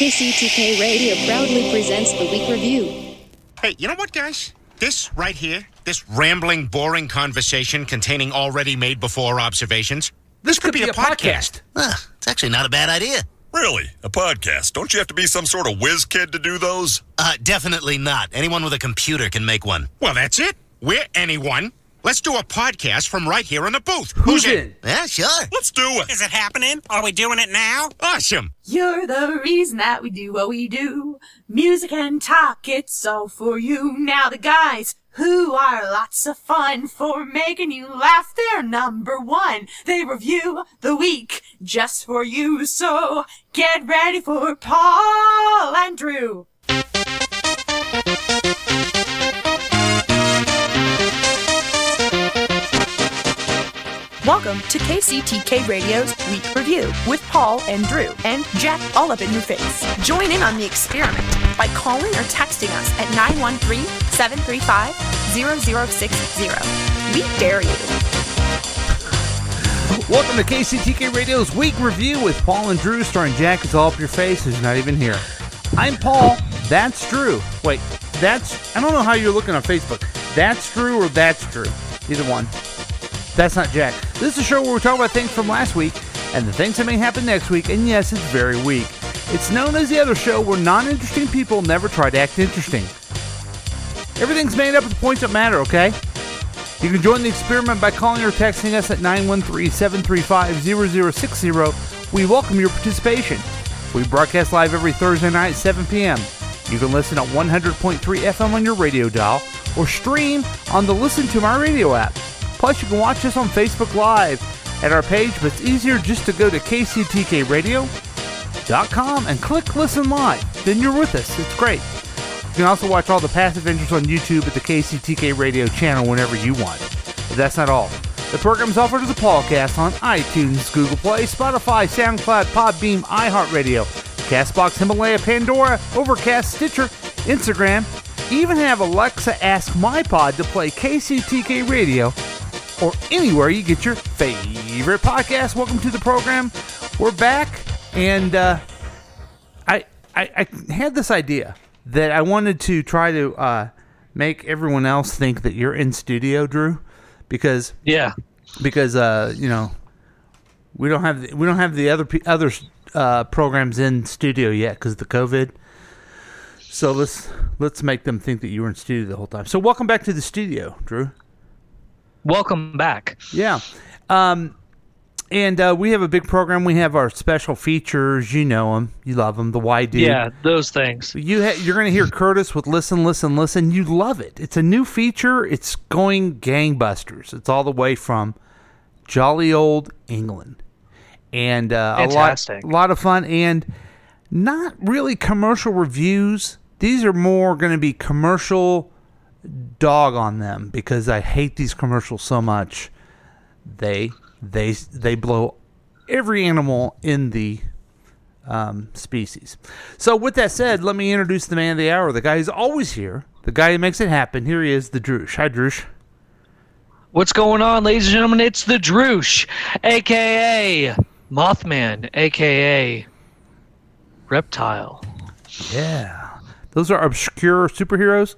KCTK Radio proudly presents the Week Review. Hey, you know what, guys? This right here, this rambling, boring conversation containing already made before observations, this, could, be, a, podcast. Huh, it's actually not a bad idea. Really? A podcast? Don't you have to be some sort of whiz kid to do those? Uh, definitely not. Anyone with a computer can make one. Well, that's it. We're anyone. Let's do a podcast from right here in the booth. Who's in? Yeah, sure. Let's do it. Is it happening? Are we doing it now? Awesome. You're the reason that we do what we do. Music and talk, it's all for you. Now the guys who are lots of fun for making you laugh, they're number one. They review the week just for you. So get ready for Paul and Drew. Welcome to KCTK Radio's Week Review with Paul and Drew and Jack all up in your face. Join in on the experiment by calling or texting us at 913 735 0060. We dare you. Welcome to KCTK Radio's Week Review with Paul and Drew, starring Jack. All up your face. Who's not even here. I'm Paul. That's Drew. Wait, that's. I don't know how you're looking on Facebook. That's Drew or that's Drew. Either one. That's not Jack. This is a show where we talk about things from last week and the things that may happen next week, and yes, it's very weak. It's known as the other show where non interesting people never try to act interesting. Everything's made up of points that matter, okay? You can join the experiment by calling or texting us at 913 735 0060. We welcome your participation. We broadcast live every Thursday night at 7 p.m. You can listen at 100.3 FM on your radio dial or stream on the Listen to My Radio app. Plus, you can watch us on Facebook Live at our page, but it's easier just to go to kctkradio.com and click Listen Live. Then you're with us. It's great. You can also watch all the past adventures on YouTube at the KCTK Radio channel whenever you want. But that's not all. The program is offered as a podcast on iTunes, Google Play, Spotify, SoundCloud, Podbean, iHeartRadio, Castbox, Himalaya, Pandora, Overcast, Stitcher, Instagram. Even have Alexa ask my pod to play KCTK Radio or anywhere you get your favorite podcast. Welcome to the program. We're back, and uh, I, I I had this idea that I wanted to try to uh, make everyone else think that you're in studio, Drew, because Yeah. because uh, you know we don't have the, we don't have the other other uh, programs in studio yet because of the COVID. So let's let's make them think that you were in studio the whole time. So welcome back to the studio, Drew. Welcome back. Yeah. Um, and uh, we have a big program. We have our special features. You know them. You love them. The Why Dude. Yeah, those things. You ha- you're going to hear Curtis with Listen, Listen, Listen. You love it. It's a new feature. It's going gangbusters. It's all the way from jolly old England. And uh, a lot, a lot of fun. And not really commercial reviews. These are more going to be commercial dog on them because I hate these commercials so much. They they they blow every animal in the um, species. So with that said, let me introduce the man of the hour, the guy who's always here, the guy who makes it happen. Here he is, the Droosh. Hi, Droosh. What's going on, ladies and gentlemen? It's the Droosh, aka Mothman, aka Reptile. Yeah, those are obscure superheroes.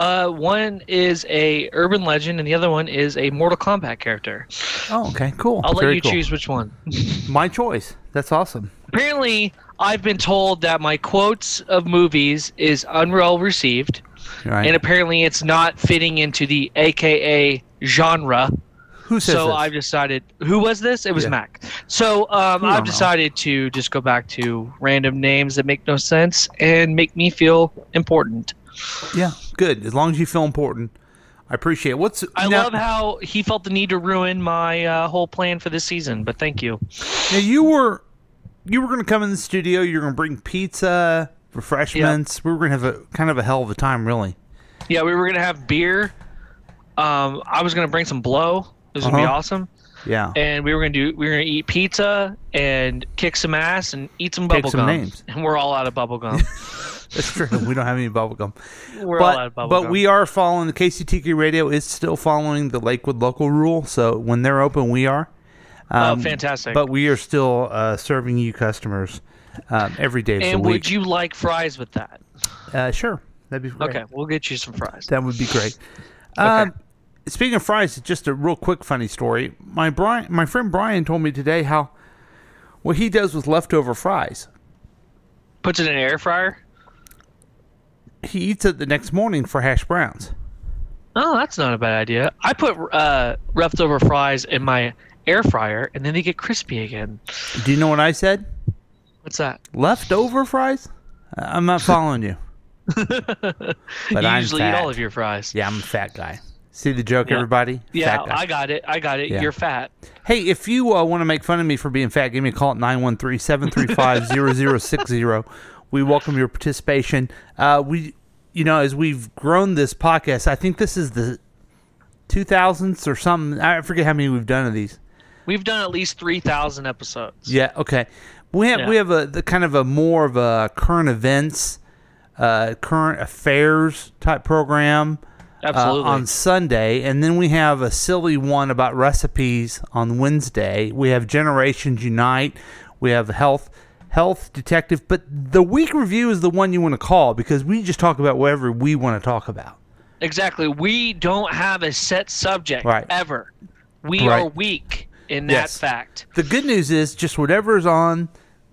Uh, one is a urban legend, and the other one is a Mortal Kombat character. Oh, okay, cool. I'll let you cool. choose which one. My choice. That's awesome. Apparently, I've been told that my quotes of movies is unwell received, Right. and apparently it's not fitting into the AKA genre. Who says so this? I've decided. Who was this? It was Yeah. Mac. So um, I've know. decided to just go back to random names that make no sense and make me feel important. Yeah, good. As long as you feel important, I appreciate it. What's I now, love how he felt the need to ruin my uh, whole plan for this season, but thank you. Now you were you were going to come in the studio. You're going to bring pizza, refreshments. We were going to have a kind of a hell of a time, really. Yeah, we were gonna have beer. Um, I was gonna bring some blow. This was gonna be Uh-huh. awesome. Yeah. And we were gonna do. We were gonna eat pizza and kick some ass and eat some bubble some gum. names. And we're all out of bubble gum. That's true. we don't have any bubble gum. We're but, all out of bubble but gum. we are following the KCTK radio is still following the Lakewood local rule. So when they're open, we are. Oh, fantastic. But we are still uh, serving you customers um, every day of and the week. would you like fries with that? Uh, sure, that'd be great. Okay, we'll get you some fries. That would be great. Um, speaking of fries, just a real quick funny story. My Brian, my friend Brian told me today how what he does with leftover fries. Puts it in an air fryer. He eats it the next morning for hash browns. Oh, that's not a bad idea. I put uh, leftover fries in my air fryer, and then they get crispy again. Do you know what I said? What's that? Leftover fries? I'm not following you. but you I'm usually fat. eat all of your fries. Yeah, I'm a fat guy. See the joke, Yeah. everybody? Yeah. I got it. I got it. Yeah. You're fat. Hey, if you uh, want to make fun of me for being fat, give me a call at 913-735-0060. We welcome your participation. Uh, we, you know, as we've grown this podcast, I think this is the 2000s or something. I forget how many we've done of these. We've done at least three thousand episodes. Yeah, okay. We have Yeah. we have a the kind of a more of a current events, uh, current affairs type program. uh, on Sunday, and then we have a silly one about recipes on Wednesday. We have Generations Unite. We have health health detective, but the week review is the one you want to call because we just talk about whatever we want to talk about. Exactly. We don't have a set subject Right. ever. We Right. are weak in that Yes. fact. The good news is just whatever is on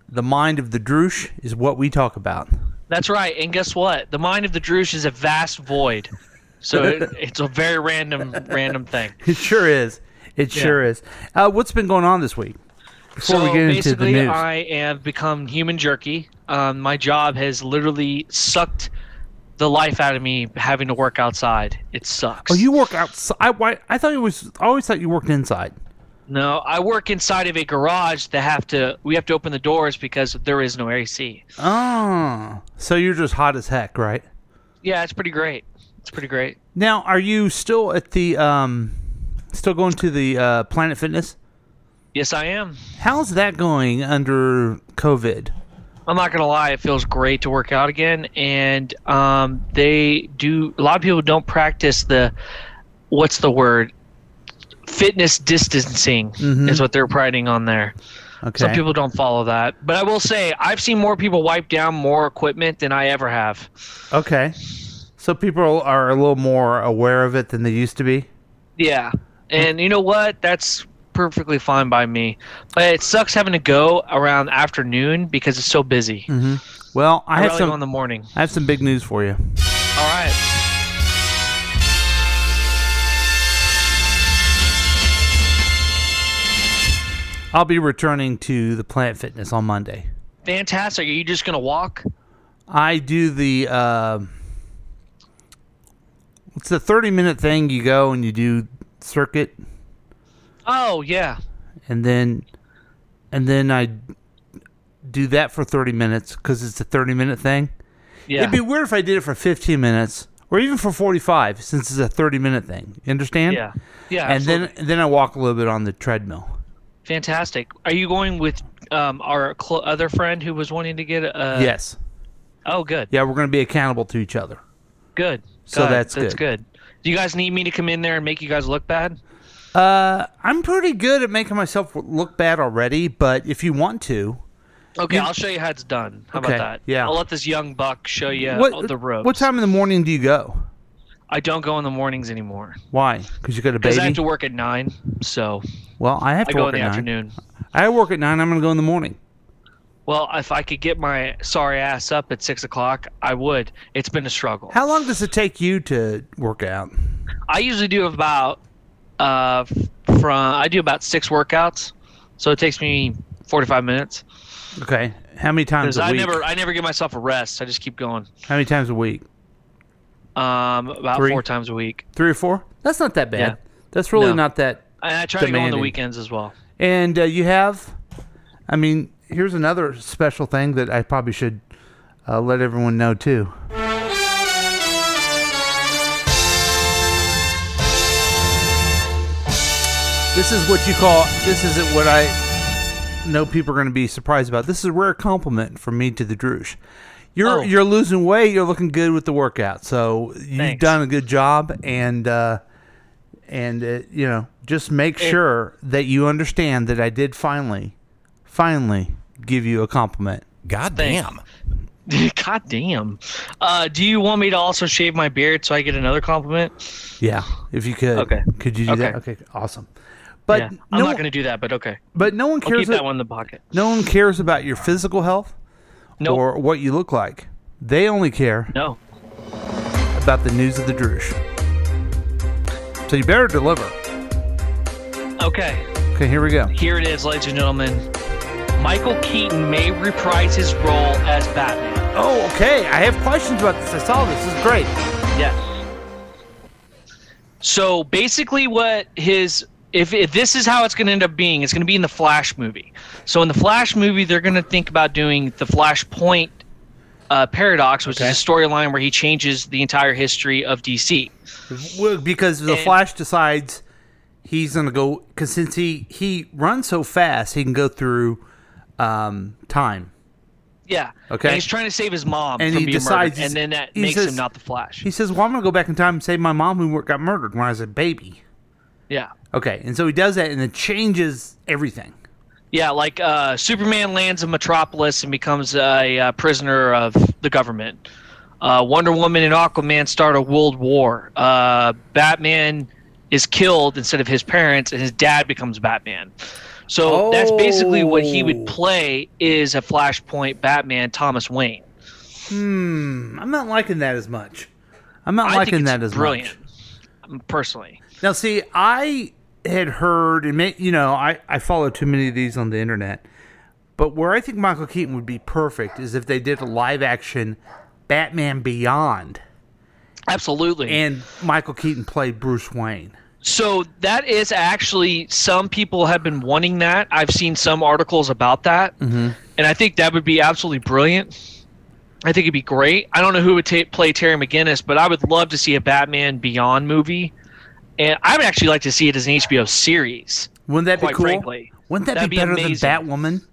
the mind of the Droosh is what we talk about. That's right. And guess what? The mind of the Drush is a vast void. So it, it's a very random, random thing. It sure is. It Yeah. sure is. Uh, what's been going on this week? Before so we get into the basically, news, I have become human jerky. Um, my job has literally sucked the life out of me having to work outside. It sucks. oh, you work outside. I, I thought you was. I always thought you worked inside. No, I work inside of a garage that have to. We have to open the doors because there is no AC. Oh, so you're just hot as heck, right? Yeah, it's pretty great. It's pretty great. Now, are you still at the um, still going to the uh, Planet Fitness? Yes, I am. How's that going under COVID? I'm not gonna lie, it feels great to work out again, and um, they do. A lot of people don't practice the, what's the word, fitness distancing Mhm. is what they're priding on there. Okay. Some people don't follow that, but I will say I've seen more people wipe down more equipment than I ever have. Okay. So people are a little more aware of it than they used to be. Yeah, and you know what? That's perfectly fine by me. But it sucks having to go around afternoon because it's so busy. Mm-hmm. Well, I I'd have rather some in the morning. I have some big news for you. All right. I'll be returning to the Planet Fitness on Monday. Fantastic. Are you just gonna walk? I do the uh, it's the thirty minute thing. You go and you do circuit, Oh yeah. and then and then I do that for thirty minutes because it's a thirty minute thing. Yeah. It'd be weird if I did it for fifteen minutes or even for forty five, since it's a thirty minute thing. You understand? Yeah. Yeah. And then absolutely. and then I walk a little bit on the treadmill. fantastic. Are you going with um, our cl- other friend who was wanting to get a? yes. Oh, good. Yeah, we're going to be accountable to each other. Good. So Good. that's that's good. good. Do you guys need me to come in there and make you guys look bad? Uh, I'm pretty good at making myself look bad already, but if you want to, Okay, You- I'll show you how it's done. How Okay, about that? yeah. I'll let this young buck show you what the ropes. what time in the morning do you go? I don't go in the mornings anymore Why? Because you got a baby. because. I have to work at nine. So well, I have I to go work in the nine. afternoon. I work at nine. I'm going to go in the morning. Well, if I could get my sorry ass up at six o'clock, I would. It's been a struggle. How long does it take you to work out? I usually do about uh from I do about six workouts, so it takes me forty-five minutes. Okay, how many times a I week? never I never give myself a rest. I just keep going. How many times a week? Um, about Three? four times a week, Three or four? That's not that bad. Yeah. That's really No. not that. and I try to go on the weekends as well. And uh, you have, I mean, here's another special thing that I probably should uh, let everyone know too. This is what you call. This isn't what I know people are going to be surprised about. This is a rare compliment from me to the Droosh. You're Oh. you're losing weight. You're looking good with the workout. So you've Thanks. done a good job, and uh, and uh, you know, just make sure that you understand that I did finally, finally give you a compliment. God damn. God damn. Uh, do you want me to also shave my beard so I get another compliment? Yeah, if you could. Okay. Could you do that? Okay. Okay, awesome. But yeah, I'm no, not going to do that, but okay. but no one I'll cares. keep that one in the pocket. No one cares about your physical health Nope. or what you look like. They only care No. about the news of the Drush. So you better deliver. Okay. Okay, here we go. Here it is, ladies and gentlemen. Michael Keaton may reprise his role as Batman. Oh, okay. I have questions about this. I saw this. This is great. Yes. So basically, what his if if this is how it's going to end up being, it's going to be in the Flash movie. So in the Flash movie, they're going to think about doing the Flashpoint uh, paradox, which is a storyline where he changes the entire history of DC. Well, because the And- Flash decides he's gonna go because since he he runs so fast, he can go through um, time. Yeah. Okay. And he's trying to save his mom And from he being decides- murdered, and then that makes says- him not the Flash. He says, "Well, I'm gonna go back in time and save my mom who got murdered when I was a baby." Yeah. Okay, and so he does that, and it changes everything. Yeah, like uh, Superman lands in Metropolis and becomes a, uh prisoner of the government. Uh, Wonder Woman and Aquaman start a world war. Uh, Batman is killed instead of his parents, and his dad becomes Batman. So that's basically what he Oh. would play is a Flashpoint Batman, Thomas Wayne. Hmm, I'm not liking that as much. I'm not I liking that as brilliant, much. personally. Now, see, I had heard, and may, you know, I, I follow too many of these on the internet, but where I think Michael Keaton would be perfect is if they did a live action Batman Beyond. Absolutely. And Michael Keaton played Bruce Wayne. So that is actually some people have been wanting that. I've seen some articles about that, Mm-hmm. and I think that would be absolutely brilliant. I think it'd be great. I don't know who would ta play Terry McGinnis, but I would love to see a Batman Beyond movie, and I would actually like to see it as an HBO series. Wouldn't that be cool? frankly. Wouldn't that That'd be be better amazing. than Batwoman?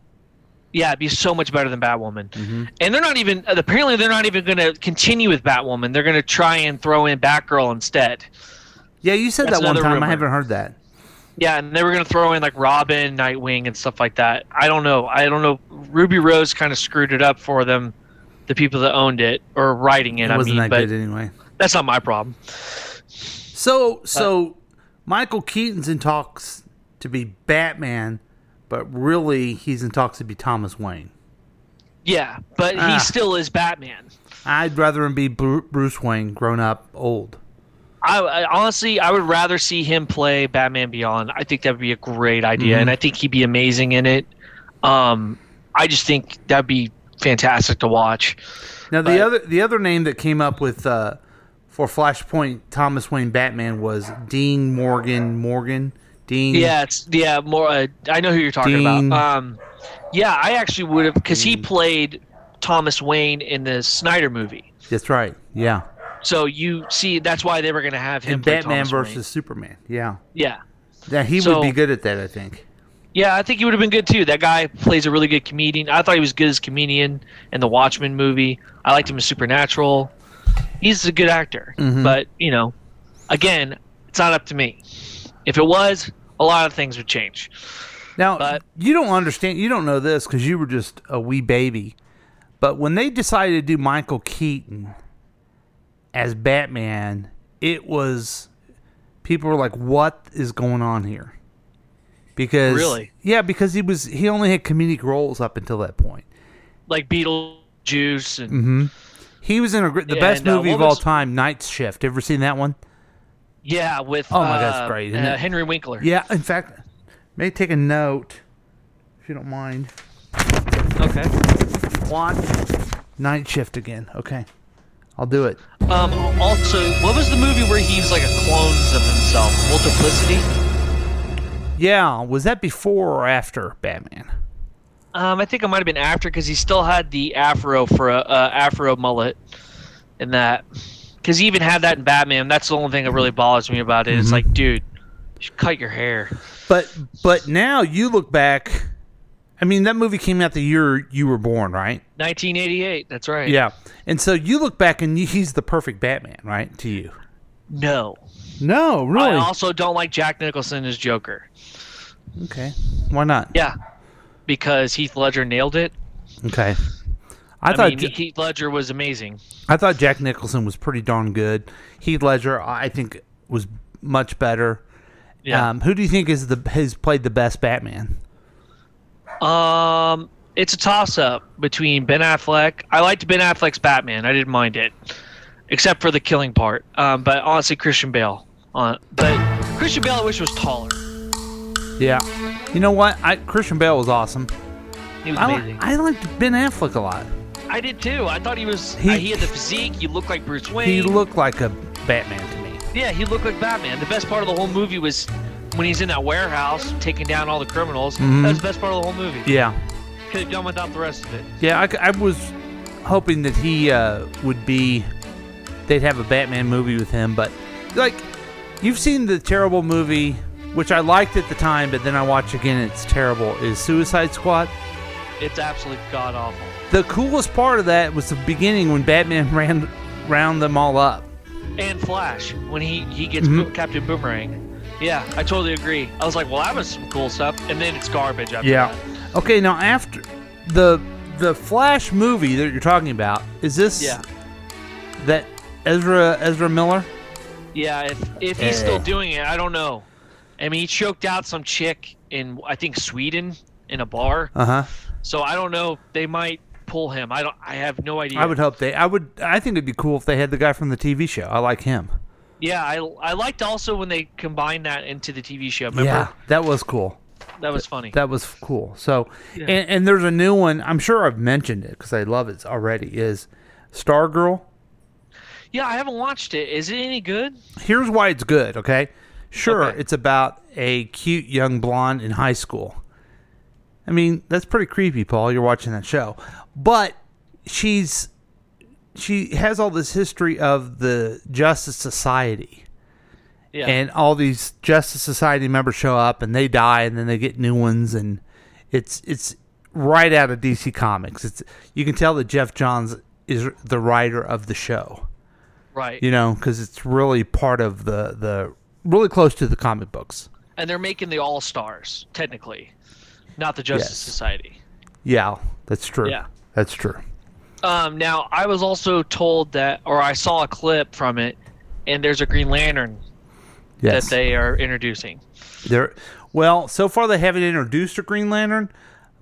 Yeah, it'd be so much better than Batwoman. Mm-hmm. And they're not even apparently they're not even going to continue with Batwoman. They're going to try and throw in Batgirl instead. Yeah, you said That's that one time. rumor. I haven't heard that. Yeah, and they were gonna throw in like Robin, Nightwing, and stuff like that. I don't know. I don't know. Ruby Rose kind of screwed it up for them, the people that owned it or writing it. It I wasn't mean, that but good anyway. that's not my problem. So, so Michael Keaton's in talks to be Batman, but really he's in talks to be Thomas Wayne. Yeah, but Ah. he still is Batman. I'd rather him be Bruce Wayne, grown up, old. I, I honestly, I would rather see him play Batman Beyond. I think that would be a great idea, Mhm. and I think he'd be amazing in it. Um, I just think that'd be fantastic to watch. Now the But- other the other name that came up with uh, for Flashpoint Thomas Wayne Batman was Dean Morgan Morgan Dean. Yeah, it's yeah more. Uh, I know who you're talking Dean- about. Um, yeah, I actually would have because he played Thomas Wayne in the Snyder movie. that's right. Yeah, So you see, that's why they were going to have him and play Batman Thomas versus Wayne. Superman. Yeah, Yeah, yeah, he So- would be good at that. I think. yeah, I think he would have been good too. That guy plays a really good comedian. I thought he was good as comedian in the Watchmen movie. I liked him as Supernatural. He's a good actor, Mhm. but you know, again, it's not up to me. If it was, a lot of things would change. Now you don't understand. You don't know this because you were just a wee baby. But when they decided to do Michael Keaton as Batman, it was people were like, "What is going on here?" Because Really? yeah, because he was he only had comedic roles up until that point. Like Beetlejuice and hmm He was in a, the best and, uh, movie of all was- time, Night Shift. Ever seen that one? Yeah, with Oh my uh, gosh, great! uh. Henry Winkler. Yeah, in fact, may take a note if you don't mind. Okay. Watch Night Shift again. Okay, I'll do it. Um. Also, what was the movie where he was like a clones of himself? Multiplicity. Yeah, was that before or after Batman? Um, I think it might have been after because he still had the afro for a uh, afro mullet in that. Because he even had that in Batman. That's the only thing that really bothers me about it. It's Mhm. like, dude, you should cut your hair. But but now you look back. I mean, that movie came out the year you were born, right? 1988. That's right. Yeah, and so you look back and you, he's the perfect Batman, right? To you. No. No, really. I also don't like Jack Nicholson as Joker. okay. Why not? Yeah, because Heath Ledger nailed it. Okay. I, I, thought mean, J- Heath Ledger was amazing. I thought Jack Nicholson was pretty darn good. Heath Ledger, I think, was much better. Yeah. Um, who do you think is the has played the best Batman? Um, it's a toss up between Ben Affleck. I liked Ben Affleck's Batman. I didn't mind it, except for the killing part. Um, but honestly, Christian Bale. Uh, but Christian Bale, I wish was taller. Yeah. You know what? I Christian Bale was awesome. He was I, amazing. I liked Ben Affleck a lot. I did too. I thought he was. He- uh, He, had the physique. He looked like Bruce Wayne. He looked like a Batman to me. Yeah, he looked like Batman. The best part of the whole movie was when he's in that warehouse taking down all the criminals. Mhm. That was the best part of the whole movie. Yeah. Could have done without the rest of it. Yeah, I was hoping that he uh, would be. They'd have a Batman movie with him, but like, you've seen the terrible movie, which I liked at the time, but then I watch again, it's terrible. Is Suicide Squad? It's absolutely god awful. The coolest part of that was the beginning when Batman ran round them all up. And Flash when he he gets Mhm. Captain Boomerang. Yeah, I totally agree. I was like, well, that was some cool stuff, and then it's garbage after Yeah. that. Okay, now after the the Flash movie that you're talking about, is this Yeah. that Ezra Ezra Miller? Yeah, if if he's still Eh. doing it, I don't know. I mean, he choked out some chick in I think Sweden in a bar. Uh huh. So I don't know. They might pull him. I don't. I have no idea. I would hope they. I would. I think it'd be cool if they had the guy from the TV show. I like him. Yeah, I I liked also when they combined that into the TV show. Remember? Yeah, that was cool. that was funny. That was cool. So, Yeah. and, and there's a new one. I'm sure I've mentioned it because I love it already. Is Stargirl? yeah, I haven't watched it. Is it any good? Here's why it's good. Okay, sure, Okay. it's about a cute young blonde in high school. I mean, that's pretty creepy, Paul. You're watching that show, but she's she has all this history of the Justice Society. Yeah. and all these Justice Society members show up and they die and then they get new ones and it's it's right out of DC Comics. It's you can tell that Geoff Johns is the writer of the show. right. You know, because it's really part of the the really close to the comic books. and they're making the All Stars technically, not the Justice Yes. Society. Yeah, that's true. Yeah. that's true. Um, now I was also told that, or I saw a clip from it, and there's a Green Lantern Yes, that they are introducing. They're well, so far they haven't introduced a Green Lantern,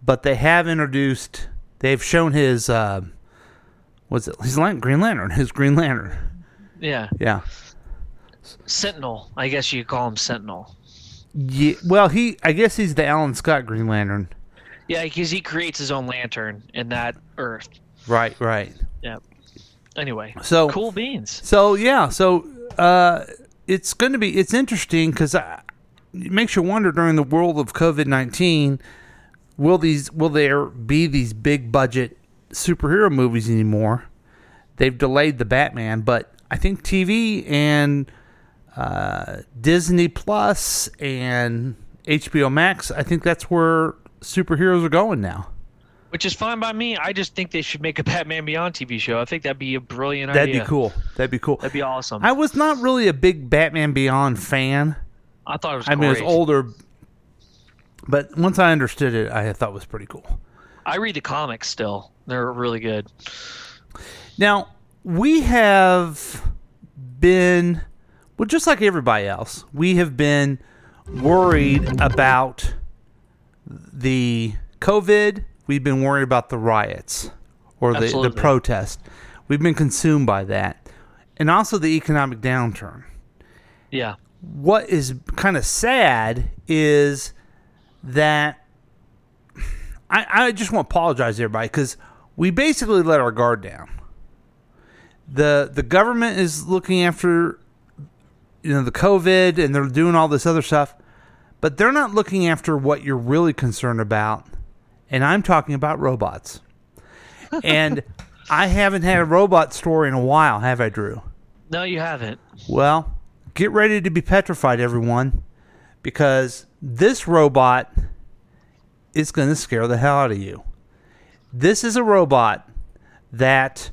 but they have introduced. They've shown his. Uh, what's it? His Green Lantern. His Green Lantern. Yeah, Yeah. Sentinel. I guess you call him Sentinel. Yeah. Well, he. I guess he's the Alan Scott Green Lantern. Yeah, because he creates his own lantern in that Earth. Right. Right. Yeah. Anyway, So- cool beans. So yeah. So uh, it's going to be. It's interesting because it makes you wonder during the world of COVID nineteen. Will these? Will there be these big budget superhero movies anymore? They've delayed the Batman, but I think TV and uh, Disney Plus and HBO Max. I think that's where superheroes are going now. Which is fine by me. I just think they should make a Batman Beyond TV show. I think that'd be a brilliant idea. That'd be cool. That'd be cool. That'd be awesome. I was not really a big Batman Beyond fan. I thought it was I mean, it was older, but once I understood it, I thought it was pretty cool. I read the comics still. They're really good. Now, we have been, well, just like everybody else, we have been worried about the COVID. We've been worried about the riots or the, the protest. We've been consumed by that. And also the economic downturn. Yeah. what is kind of sad is that I, I just want to apologize to everybody because we basically let our guard down. The the government is looking after you know the COVID and they're doing all this other stuff, but they're not looking after what you're really concerned about, and I'm talking about robots. and I haven't had a robot story in a while, have I, Drew? No, you haven't. Well, get ready to be petrified, everyone, because this robot is going to scare the hell out of you. This is a robot that,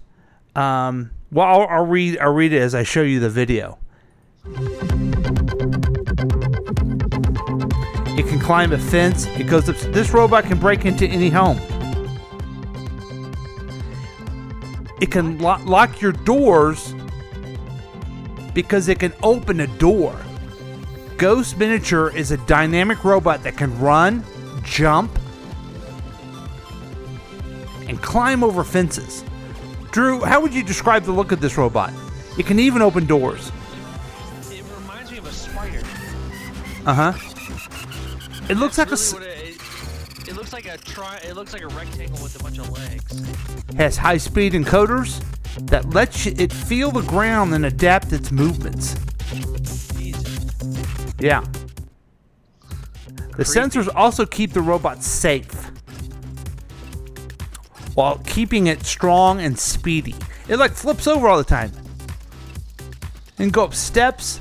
um, well, I'll, I'll read. I'll read it as I show you the video. It can climb a fence. It goes up. This robot can break into any home. It can lo- lock your doors because it can open a door. Ghost Minitaur is a dynamic robot that can run, jump, and climb over fences. Drew, how would you describe the look of this robot? It can even open doors. Uh huh. It looks like a Really what it, it looks like a tri- It looks like a rectangle with a bunch of legs. has high speed encoders that lets you- it feel the ground and adapt its movements. Yeah. The sensors also keep the robot safe while keeping it strong and speedy. It like flips over all the time and go up steps.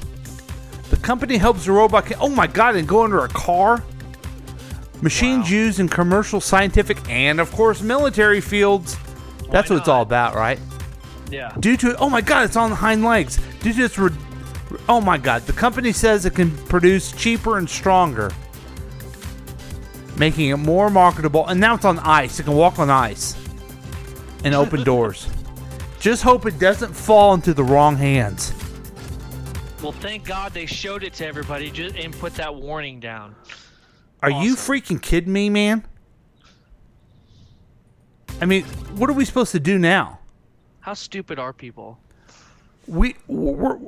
The company helps the robot. Oh my god! And go under a car. Machines used in commercial, scientific, and of course military fields. That's what it's all about, right? Yeah. Due to oh my god, it's on the hind legs. Due to its re- oh my god, the company says it can produce cheaper and stronger, making it more marketable. And now it's on ice. It can walk on ice and open doors. Just hope it doesn't fall into the wrong hands. Well, thank God they showed it to everybody just, and put that warning down. Are you freaking kidding me, man? I mean, what are we supposed to do now? How stupid are people? We we're,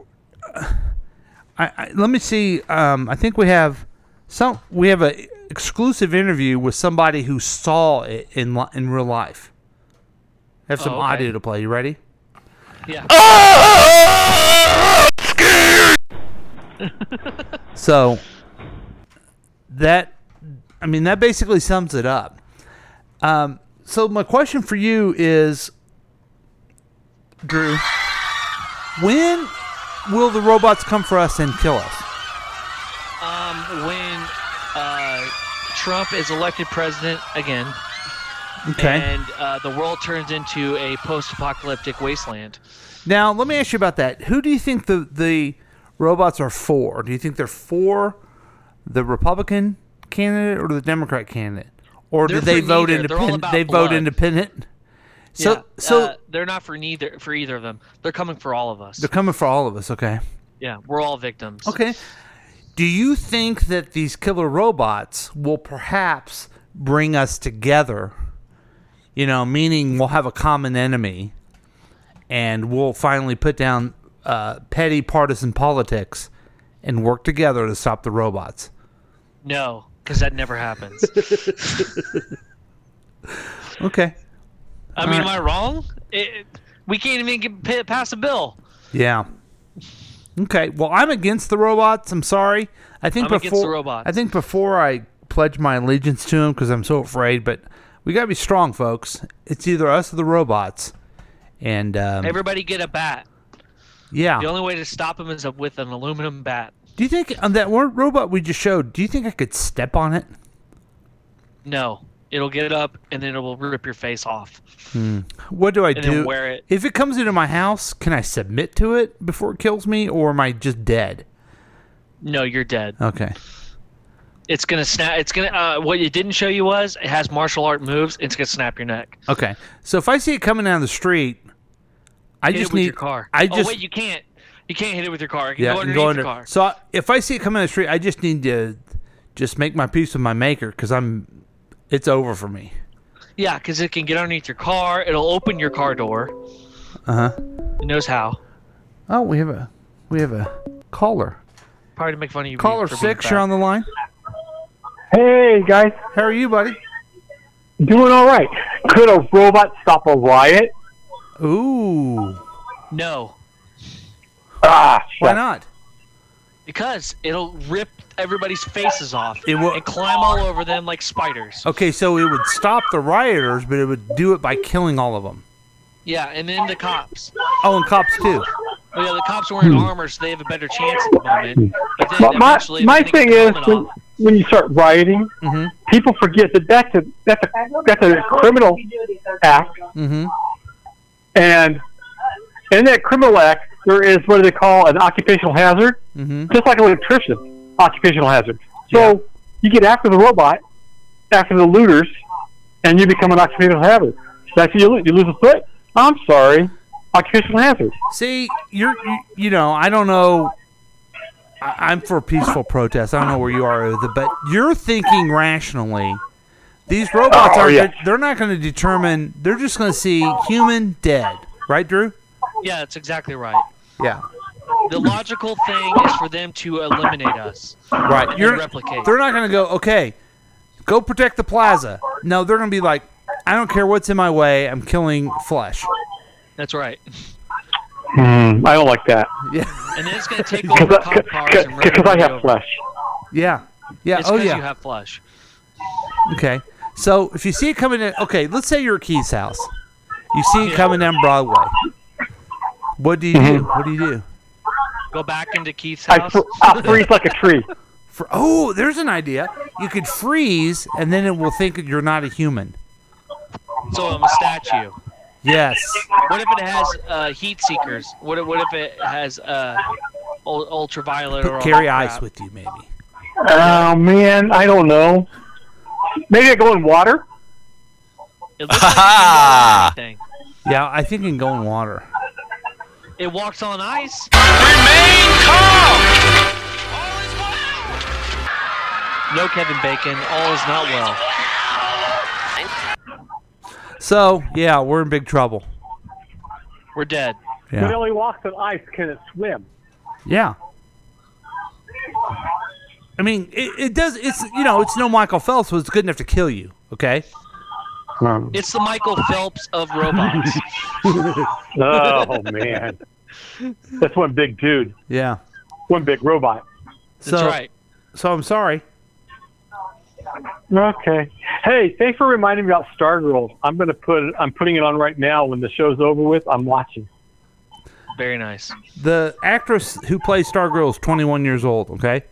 I, I let me see. Um, I think we have some. We have a exclusive interview with somebody who saw it in in real life. I have some Oh, okay. audio to play. You ready? Yeah. So that I mean that basically sums it up. Um, so my question for you is, Drew, when will the robots come for us and kill us? Um, when uh, Trump is elected president again, Okay. and uh, the world turns into a post-apocalyptic wasteland. Now, let me ask you about that. Who do you think the the robots are for? Do you think they're for the Republican candidate or the Democrat candidate, or They're do they vote neither. Independent? They vote independent. So, yeah, so uh, they're not for neither for either of them. They're coming for all of us. they're coming for all of us. Okay. Yeah, we're all victims. Okay. Do you think that these killer robots will perhaps bring us together? You know, meaning we'll have a common enemy and we'll finally put down uh, petty partisan politics and work together to stop the robots. No, because that never happens. Okay. I mean, All am I wrong? It, we can't even get pa- pass a bill. Yeah. Okay. Well, I'm against the robots. I'm sorry. I think I'm before against the robots. I think before I pledge my allegiance to them because I'm so afraid. But we gotta be strong, folks. It's either us or the robots. And um, Everybody get a bat. Yeah. The only way to stop him is with an aluminum bat. Do you think on that one robot we just showed? Do you think I could step on it? No, it'll get up and then it will rip your face off. What do I And do? wear it. If it comes into my house, can I submit to it before it kills me, or am I just dead? No, you're dead. Okay. It's gonna snap. It's gonna. Uh, what it didn't show you was it has martial art moves. It's gonna snap your neck. Okay. So if I see it coming down the street, I hit just it with need your car. I oh wait, you can't. You can't hit it with your car. You can yeah, go and go your under. car. So I, if I see it coming down the street, I just need to just make my peace with my maker because I'm. It's over for me. Yeah, because it can get underneath your car. It'll open your car door. Uh huh. It knows how. Oh, we have a we have a caller. Probably to make fun of you. Caller for six, you're on the line. Hey guys, How are you, buddy? doing all right. Could a robot stop a riot? Ooh. No, Ah, Why not? because it'll rip everybody's faces off It will- and climb all over them like spiders. Okay, so it would stop the rioters, but it would do it by killing all of them. Yeah, and then the cops. Oh, and cops too. Oh yeah, the cops are wearing armor, so they have a better chance at the moment. But then But my my thing is when, when you start rioting, Mhm. people forget that that's a that's a that's a criminal act, Mm-hmm. And in that criminal act there is what do they call an occupational hazard, Mm-hmm. just like an electrician, occupational hazard. So you get after the robot, after the looters, and you become an occupational hazard. That's you lose. You lose a foot. I'm sorry, occupational hazard. See, you're you, you know I don't know. I, I'm for peaceful protest. I don't know where you are but you're thinking rationally. These robots Oh, are yeah. they're not going to determine. They're just going to see human dead, right, Drew? Yeah, that's exactly right. Yeah. The logical thing is for them to eliminate us. Right. You're, replicate. They're not going to go, okay, go protect the plaza. No, they're going to be like, I don't care what's in my way. I'm killing flesh. That's right. Hmm, I don't like that Yeah. And then it's going to take over cop cars and run because I have over. flesh. Yeah. Yeah. It's oh, because yeah. you have flesh. Okay. So if you see it coming in, okay, let's say you're at Keith's house. You see it coming down Broadway. What do you do? What do you do? Go back into Keith's I, house. fr- I freeze like a tree. For, oh, there's an idea. You could freeze, and then it will think that you're not a human. so I'm a statue. Yes. What if it has uh, heat seekers? What if, what if it has uh, ul- ultraviolet or Put all carry that ice crap? with you, maybe. Oh man, I don't know. Maybe I go in water. It looks like it can do anything. Yeah, I think it can go in water. It walks on ice. No Kevin Bacon. All is not well. So yeah, we're in big trouble. We're dead. But it only walks on ice. Can it swim? Yeah. I mean, it, it does. It's you know, it's no Michael Phelps, so it's good enough to kill you. Okay. Um, it's the Michael Phelps of robots. Oh man, that's one big dude, Yeah. one big robot. That's so, right. So I'm sorry. Okay. Hey, thanks for reminding me about Stargirl. I'm gonna put. I'm putting it on right now. When the show's over with, I'm watching. Very nice. The actress who plays Stargirl is 21 years old. Okay.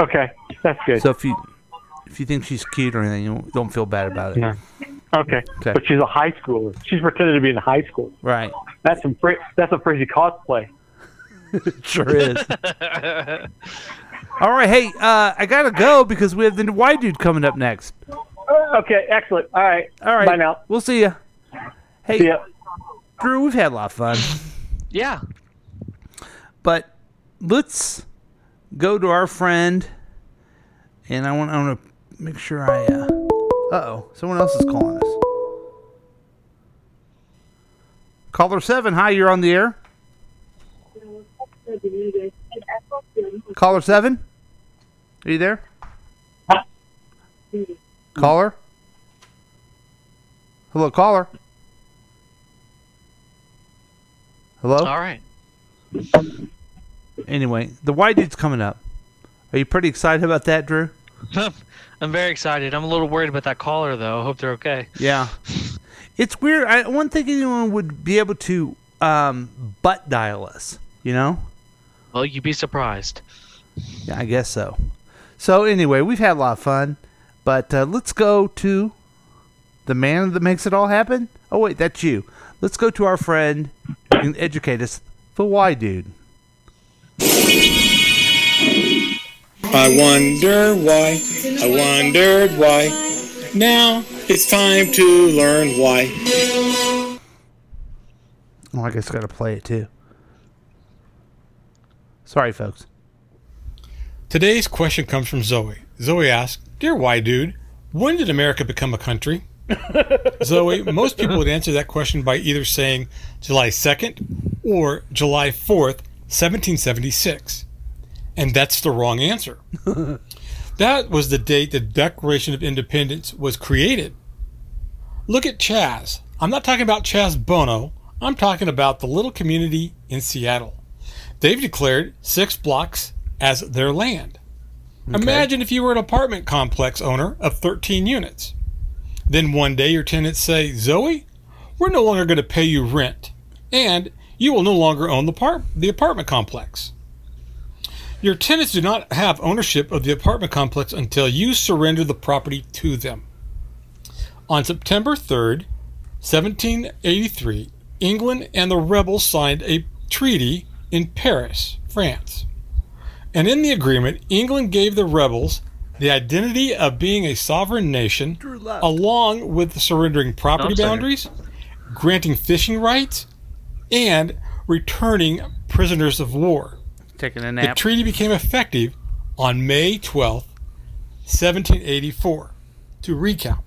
Okay, that's good. So if you if you think she's cute or anything, you don't feel bad about it. No. Okay. Okay. But she's a high schooler. She's pretending to be in high school. Right. That's some fr- that's some crazy cosplay. Sure is. All right. Hey, uh, I gotta go because we have the white dude coming up next. Okay, excellent. All right. All right. Bye now. We'll see you. Hey, See ya. Drew, we've had a lot of fun, Yeah. but let's go to our friend, and I want I want to make sure I. Uh oh, someone else is calling us. Caller seven, hi, you're on the air. Caller seven, are you there? Caller. Hello, caller. Hello. All right. Anyway, the white dude's coming up. Are you pretty excited about that, Drew? I'm very excited. I'm a little worried about that caller, though. I hope they're okay. Yeah. It's weird. I wouldn't think anyone would be able to um, butt dial us. You know? Well, you'd be surprised. Yeah, I guess so. So anyway, we've had a lot of fun, but uh, let's go to the man that makes it all happen. Oh wait, that's you. Let's go to our friend who can educate us, the Y dude. I wonder why. I wondered why. Now it's time to learn why. Oh, I guess I got to play it too. Sorry, folks. Today's question comes from Zoe. Zoe asks, Dear Why Dude, when did America become a country? Zoe, most people would answer that question by either saying July 2nd or July 4th, 1776. And that's the wrong answer. that was the date the Declaration of Independence was created. Look at Chaz. I'm not talking about Chaz Bono. I'm talking about the little community in Seattle. They've declared six blocks as their land. Imagine if you were an apartment complex owner of 13 units. Then one day your tenants say, Zoe, we're no longer going to pay you rent, and you will no longer own the, par- the apartment complex. Your tenants do not have ownership of the apartment complex until you surrender the property to them. On September 3rd, 1783, England and the rebels signed a treaty in Paris, France. And in the agreement, England gave the rebels the identity of being a sovereign nation, along with surrendering property boundaries, granting fishing rights, and returning prisoners of war. Taking a The treaty became effective on May 12th, 1784. To recount,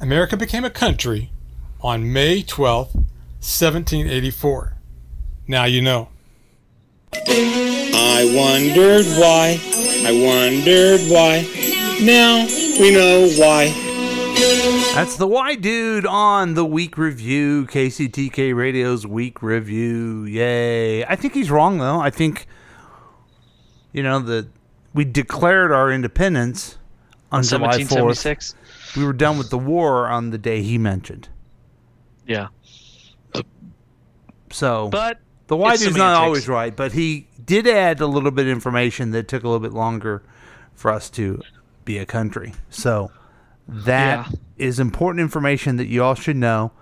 America became a country on May 12th, 1784. Now you know. I wondered why. I wondered why. Now we know why. That's the Why Dude on the Week Review, KCTK Radio's Week Review. Yay. I think he's wrong, though. I think, you know, that we declared our independence on July 4th. We were done with the war on the day he mentioned. Yeah. So, But the Why Dude's not always right, but he did add a little bit of information that took a little bit longer for us to be a country. So, that is Yeah. important information that you all should know.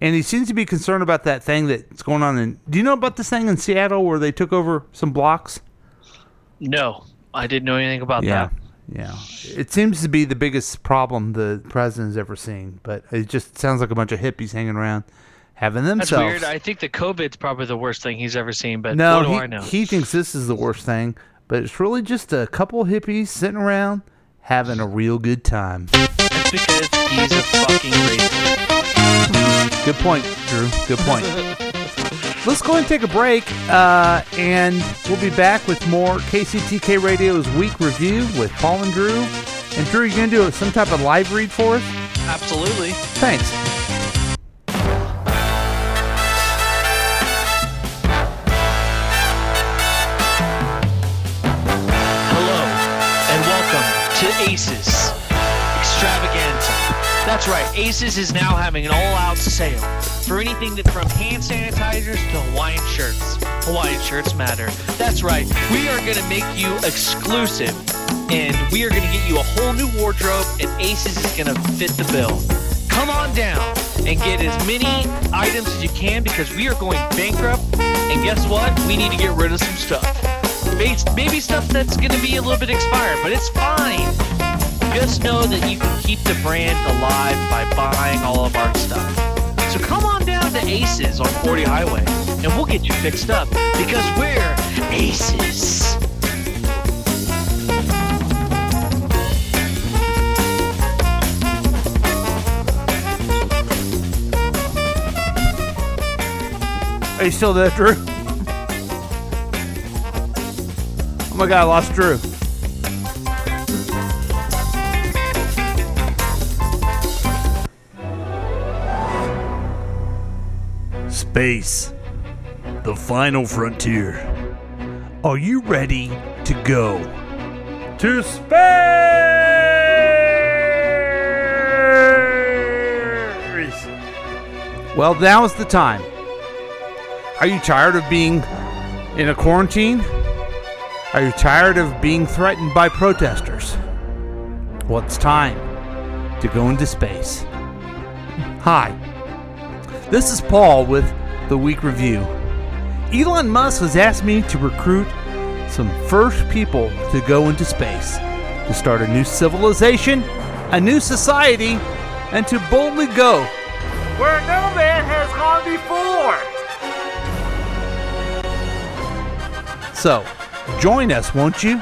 And he seems to be concerned about that thing that's going on in. Do you know about this thing in Seattle where they took over some blocks? No, I didn't know anything about yeah, that. yeah. It seems to be the biggest problem the president's ever seen. But it just sounds like a bunch of hippies hanging around having That's themselves. weird. I think the COVID's probably the worst thing he's ever seen, but no, he, I know? he thinks this is the worst thing, but it's really just a couple hippies sitting around having a real good time. That's because he's a fucking racist. Good point, Drew. Good point. Let's go and take a break, uh, and we'll be back with more KCTK Radio's week review with Paul and Drew. And Drew, you gonna do some type of live read for us? Absolutely. Thanks. That's right, Aces is now having an all-out sale for anything that from hand sanitizers to Hawaiian shirts. Hawaiian shirts matter. That's right, we are going to make you exclusive, and we are going to get you a whole new wardrobe, and Aces is going to fit the bill. Come on down and get as many items as you can because we are going bankrupt. And guess what? We need to get rid of some stuff. Maybe- stuff that's going to be a little bit expired, but it's fine. Just know that you can keep the brand alive by buying all of our stuff. So come on down to Aces on 40 Highway and we'll get you fixed up because we're Aces. Are you still there, Drew? Oh my god, I lost Drew. Space. The final frontier. Are you ready to go? To space! Well, now is the time. Are you tired of being in a quarantine? Are you tired of being threatened by protesters? Well, it's time to go into space. Hi, this is Paul with the Week Review. Elon Musk has asked me to recruit some first people to go into space, to start a new civilization, a new society, and to boldly go where no man has gone before. So, join us, won't you?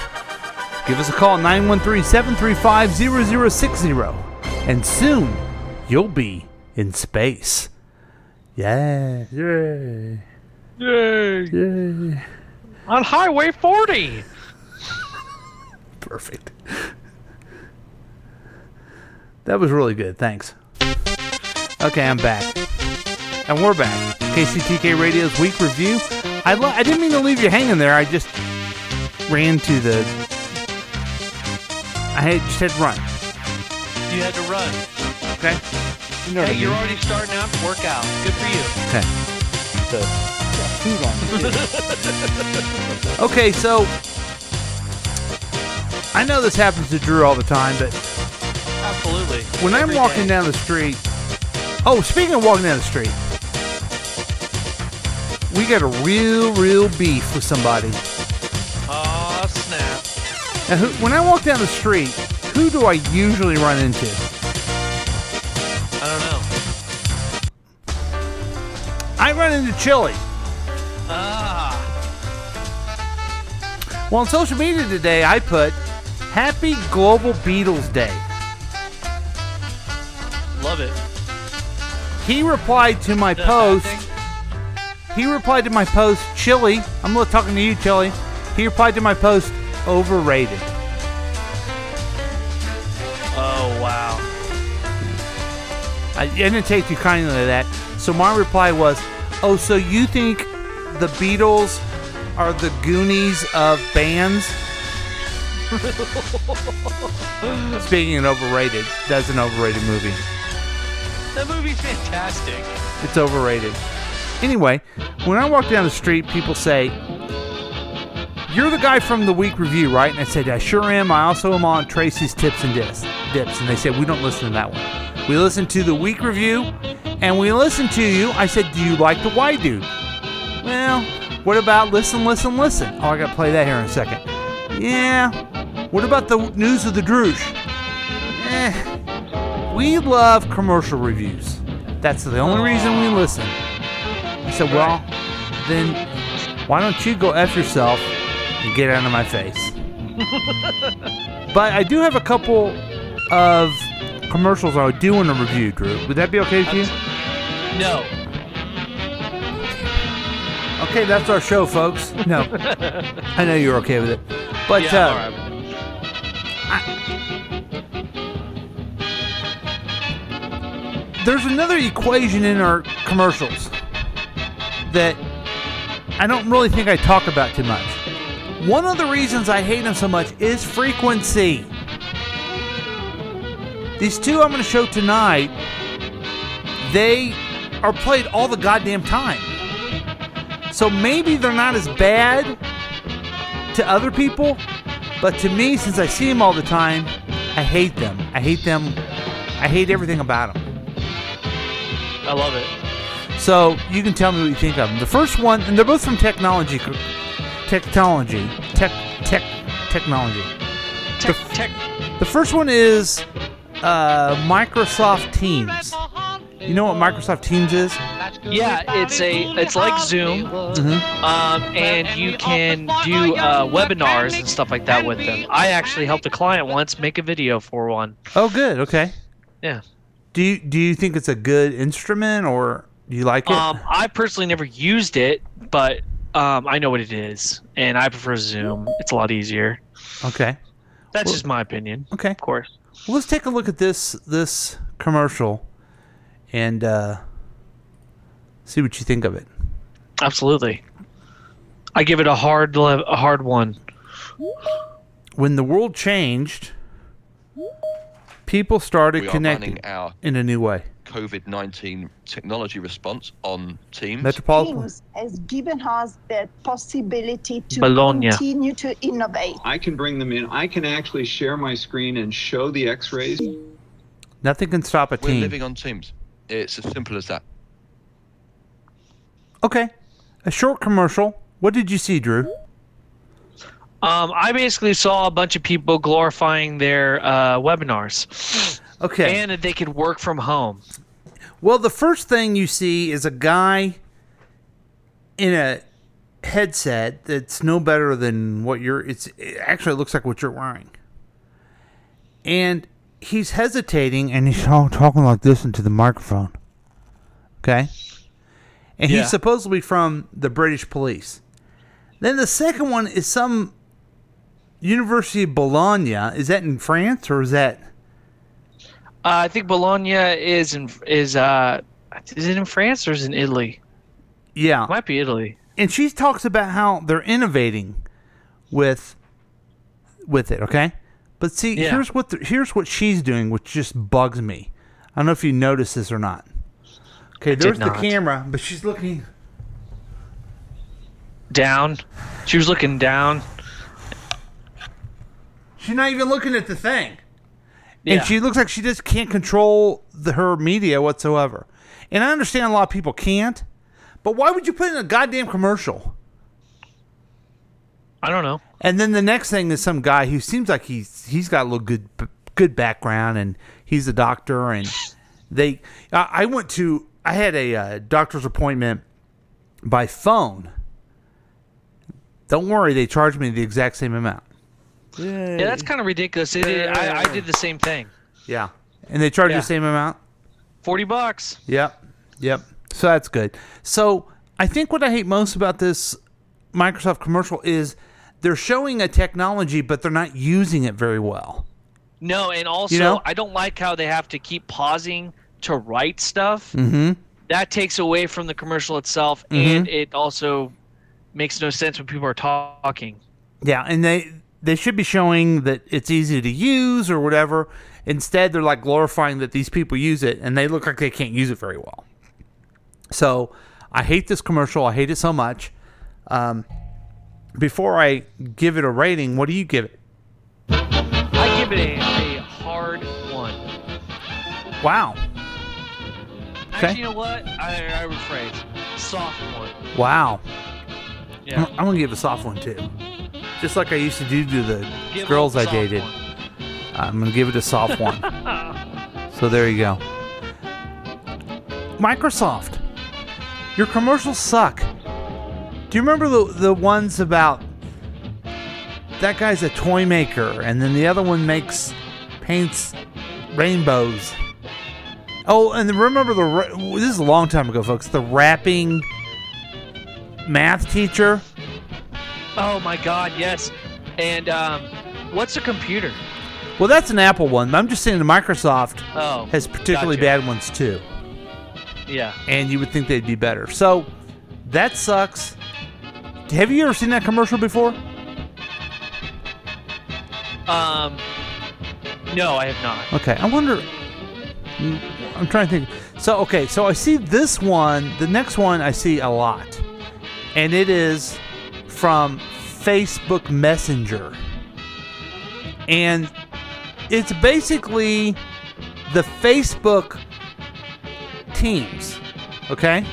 Give us a call 913 735 0060, and soon you'll be in space. Yeah. Yay. Yay! Yay. On Highway 40! Perfect. That was really good. Thanks. Okay, I'm back. And we're back. KCTK Radio's week review. I, lo- I didn't mean to leave you hanging there. I just ran to the. I had, just had to run. You had to run. Okay. You know what I Hey, you're mean. already starting out to work out. Good for you. Okay. So, got food on okay, so I know this happens to Drew all the time, but Absolutely. when I'm walking day. down the street, oh, speaking of walking down the street, we got a real, real beef with somebody. Aw, snap. Now, who, when I walk down the street, who do I usually run into? I run into Chili. Ah. Well, on social media today, I put Happy Global Beatles Day. Love it. He replied to my post. He replied to my post, Chili. I'm not talking to you, Chili. He replied to my post, overrated. Oh wow. I, I didn't take too kindly to that. So my reply was, "Oh, so you think the Beatles are the Goonies of bands?" Speaking of overrated, that's an overrated movie. That movie's fantastic. It's overrated. Anyway, when I walk down the street, people say, You're the guy from the week review, right? And I said, I sure am. I also am on Tracy's Tips and Dips. Dips. And they said, We don't listen to that one. We listen to the week review, and we listen to you. I said, Do you like the Why Dude? Well, what about Listen, Listen, Listen? Oh, I got to play that here in a second. Yeah. What about the news of the Droosh? Eh. We love commercial reviews. That's the only reason we listen. I said, well, then why don't you go F yourself and get out of my face? but I do have a couple of commercials I do want to review, Drew. Would that be okay with you? No. Okay, that's our show, folks. No. I know you're okay with it. But Yeah, uh, all right it. there's another equation in our commercials that I don't really think I talk about too much. One of the reasons I hate them so much is frequency. These two I'm going to show tonight, they are played all the goddamn time. So maybe they're not as bad to other people, but to me, since I see them all the time, I hate them. I hate them. I hate everything about them. I love it. So you can tell me what you think of them. The first one, and they're both from technology, technology, tech, tech, technology. Tech, tech. The first one is uh, Microsoft Teams. You know what Microsoft Teams is? Yeah, it's a it's like Zoom, Mhm. um, and you can do uh, webinars and stuff like that with them. I actually helped a client once make a video for one. Oh, good. Okay. Yeah. Do you do you think it's a good instrument, or do you like it? Um, I personally never used it, but um, I know what it is, and I prefer Zoom. It's a lot easier. okay. That's just my opinion. Okay. Of course. Well, let's take a look at this this commercial, and uh, see what you think of it. Absolutely. I give it a hard le- a hard one. When the world changed, people started We are connecting running our in a new way. COVID 19 technology response on Teams. Metropolitan. Teams has given us the possibility to Bologna. continue to innovate. I can bring them in. I can actually share my screen and show the x-rays. Nothing can stop a We're team. living on Teams. It's as simple as that. Okay. A short commercial. What did you see, Drew? Um, I basically saw a bunch of people glorifying their uh, webinars. Okay. And that they could work from home. Well, the first thing you see is a guy in a headset that's no better than what you're. It's it actually looks like what you're wearing, and he's hesitating and he's all talking like this into the microphone. Okay, and Yeah. he's supposedly from the British police. Then the second one is some University of Bologna. Is that in France or is that? Uh, I think Bologna is in is uh is it in France or is it in Italy? Yeah, might be Italy. and she talks about how they're innovating with with it. Okay, but see, Yeah. here's what the, here's what she's doing, which just bugs me. I don't know if you noticed this or not. Okay, I there's the camera, but she's looking. Down. She was looking down. She's not even looking at the thing, Yeah. and she looks like she just can't control the, her media whatsoever. And I understand a lot of people can't, but why would you put in a goddamn commercial? I don't know. And then the next thing is some guy who seems like he's he's got a little good good background, and he's a doctor, and they. I I went to. I had a uh, doctor's appointment by phone. Don't worry, they charged me the exact same amount. Yeah, that's kind of ridiculous. It, it- I, I did the same thing. Yeah, and they charge Yeah. the same amount. Forty bucks. Yep. Yep. So that's good. So I think what I hate most about this Microsoft commercial is they're showing a technology, but they're not using it very well. No, and also You know? I don't like how they have to keep pausing to write stuff. Mm-hmm. That takes away from the commercial itself, Mhm. and it also makes no sense when people are talking. Yeah, and they they should be showing that it's easy to use or whatever. Instead, they're like glorifying that these people use it, and they look like they can't use it very well. So I hate this commercial. I hate it so much. Um, before I give it a rating, what do you give it? I give it a, a hard one. Wow. Actually, you know what? I, I rephrase. Soft one. Wow. Yeah. I'm, I'm gonna give a soft one too, just like I used to do to the Give girls I dated. I'm gonna give it a soft one. so there you go. Microsoft, your commercials suck. Do you remember the the ones about that guy's a toy maker, and then the other one makes paints rainbows? Oh, and remember the this is a long time ago, folks. The rapping math teacher. Oh my God, yes. And um, what's a computer? Well, that's an Apple one. But I'm just saying the Microsoft Oh, has particularly gotcha. bad ones too, Yeah. and you would think they'd be better. So that sucks. Have you ever seen that commercial before? Um, no, I have not. Okay, I wonder. I'm trying to think. So okay, so I see this one. The next one I see a lot, and it is from Facebook Messenger, and it's basically the Facebook Teams. Okay,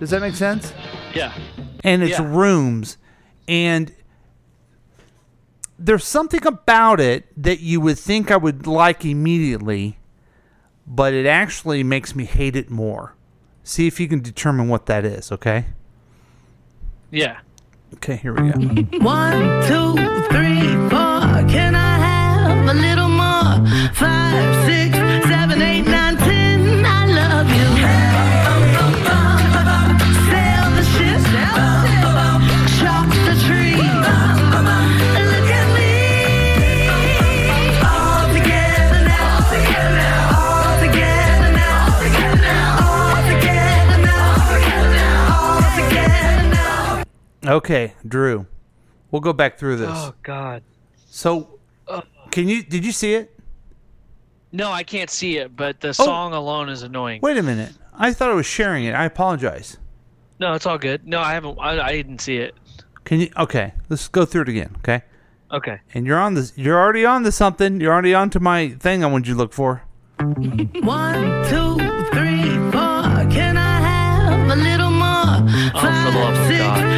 does that make sense? Yeah. And it's Yeah. rooms and there's something about it that you would think I would like immediately but it actually makes me hate it more. See if you can determine what that is, okay? Yeah. Okay, here we go. One, two, three, four. Can I have a little more? Five, six, Okay, Drew. We'll go back through this. Oh God. So oh. can you did you see it? No, I can't see it, but the oh. song alone is annoying. Wait a minute. I thought I was sharing it. I apologize. No, it's all good. No, I haven't. I, I didn't see it. Can you Okay, let's go through it again, okay? Okay. And you're on this you're already on to something. You're already on to my thing I want you to look for. One, two, three, four. Can I have a little more? Oh, for the love of Six, God.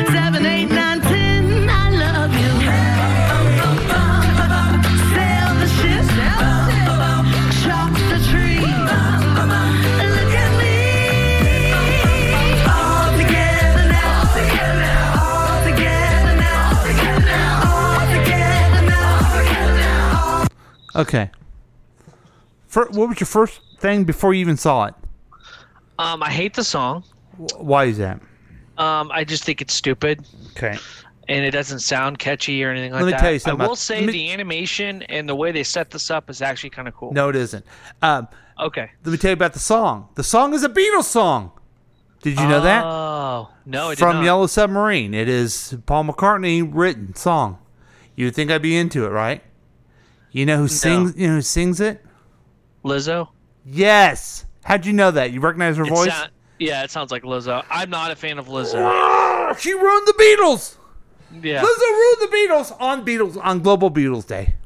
Okay. Fir what was your first thing before you even saw it? Um, I hate the song. Why is that? Um, I just think it's stupid. Okay. And it doesn't sound catchy or anything like Let me that. tell you something I will about- say me- the animation and the way they set this up is actually kind of cool. No, it isn't. Um, Okay. let me tell you about the song. The song is a Beatles song. Did you know that? Oh no, I did From not. Yellow Submarine. It is Paul McCartney written song. You would think I'd be into it, right? You know who sings? You know who sings it? Lizzo. Yes. How'd you know that? You recognize her It voice? sound- yeah, it sounds like Lizzo. I'm not a fan of Lizzo. she ruined the Beatles. Yeah. Lizzo ruined the Beatles on Beatles on Global Beatles Day.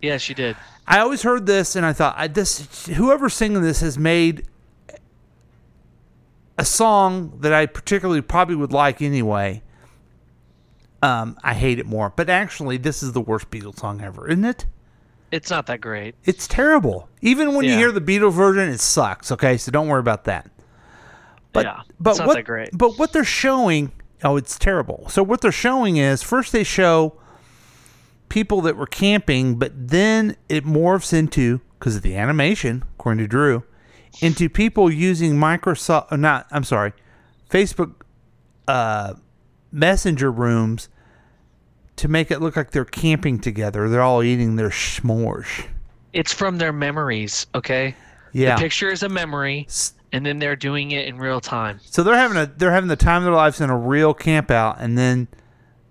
Yeah, she did. I always heard this, and I thought I, this whoever's singing this has made a song that I particularly probably would like anyway. Um, I hate it more, but actually, this is the worst Beatles song ever, isn't it? It's not that great. It's terrible. Even when you hear the Beatles version, it sucks. Okay, so don't worry about that. But yeah, but it's not what that great. but what they're showing, oh, it's terrible. So what they're showing is first they show people that were camping, but then it morphs into because of the animation, according to Drew, into people using Microsoft. uh, Not, I'm sorry, Facebook uh, Messenger rooms to make it look like they're camping together. They're all eating their s'mores. It's from their memories, okay? Yeah. The picture is a memory, and then they're doing it in real time. So they're having a they're having the time of their lives in a real camp out, and then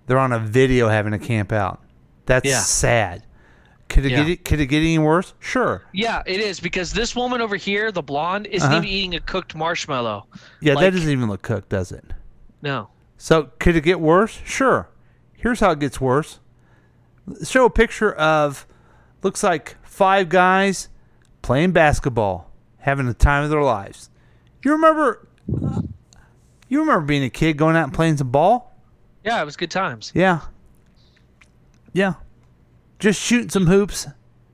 they're on a video having a camp out. That's Yeah. sad. Could it Yeah. get could it get any worse? Sure. Yeah, it is because this woman over here, the blonde, isn't Uh-huh. even eating a cooked marshmallow. Yeah, Like, that doesn't even look cooked, does it? No. So could it get worse? Sure. Here's how it gets worse. Show a picture of looks like five guys playing basketball, having the time of their lives. You remember you remember being a kid going out and playing some ball? Yeah, it was good times. Yeah. Yeah. Just shooting some hoops,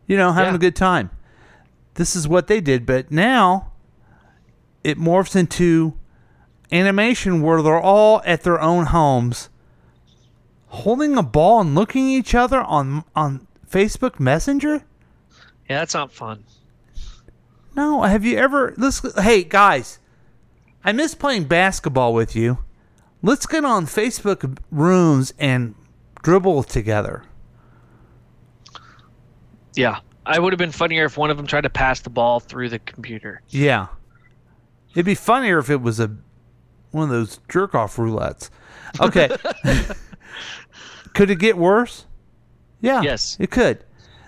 you know, having a good time. This is what they did, but now it morphs into animation where they're all at their own homes holding a ball and looking at each other on on Facebook Messenger? Yeah, that's not fun. No, have you ever let's hey guys, I miss playing basketball with you. Let's get on Facebook rooms and dribble together. Yeah. I would have been funnier if one of them tried to pass the ball through the computer. Yeah. It'd be funnier if it was a one of those jerk off roulettes. Okay. could it get worse? Yeah. Yes. It could.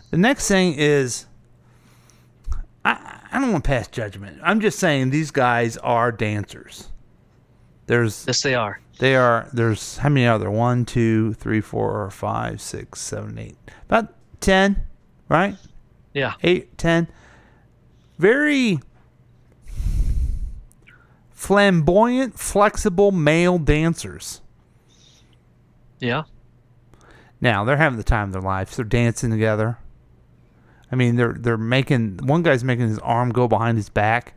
The next thing is I I don't want to pass judgment. I'm just saying these guys are dancers. There's Yes, they are. They are there's how many are there? One, two, three, four, five, six, seven, eight. About ten, right? Yeah. Eight, ten. Very flamboyant, flexible male dancers. Yeah. Now they're having the time of their lives. They're dancing together. I mean, they're they're making one guy's making his arm go behind his back.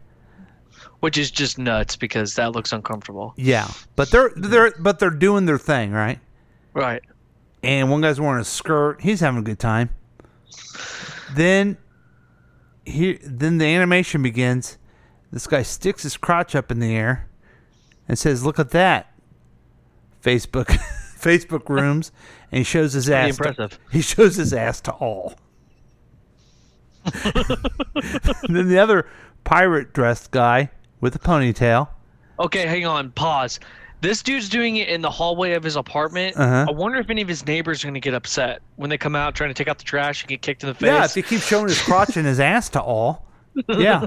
Which is just nuts because that looks uncomfortable. Yeah, but they're they're but they're doing their thing, right? Right. And one guy's wearing a skirt. He's having a good time. Then he then the animation begins. This guy sticks his crotch up in the air and says, "Look at that." Facebook Facebook rooms and he shows his ass. to- he shows his ass to all. and then the other pirate dressed guy with a ponytail. Okay, hang on. Pause. This dude's doing it in the hallway of his apartment. Uh-huh. I wonder if any of his neighbors are going to get upset when they come out trying to take out the trash and get kicked in the face. Yeah, if he keeps showing his crotch and his ass to all. Yeah.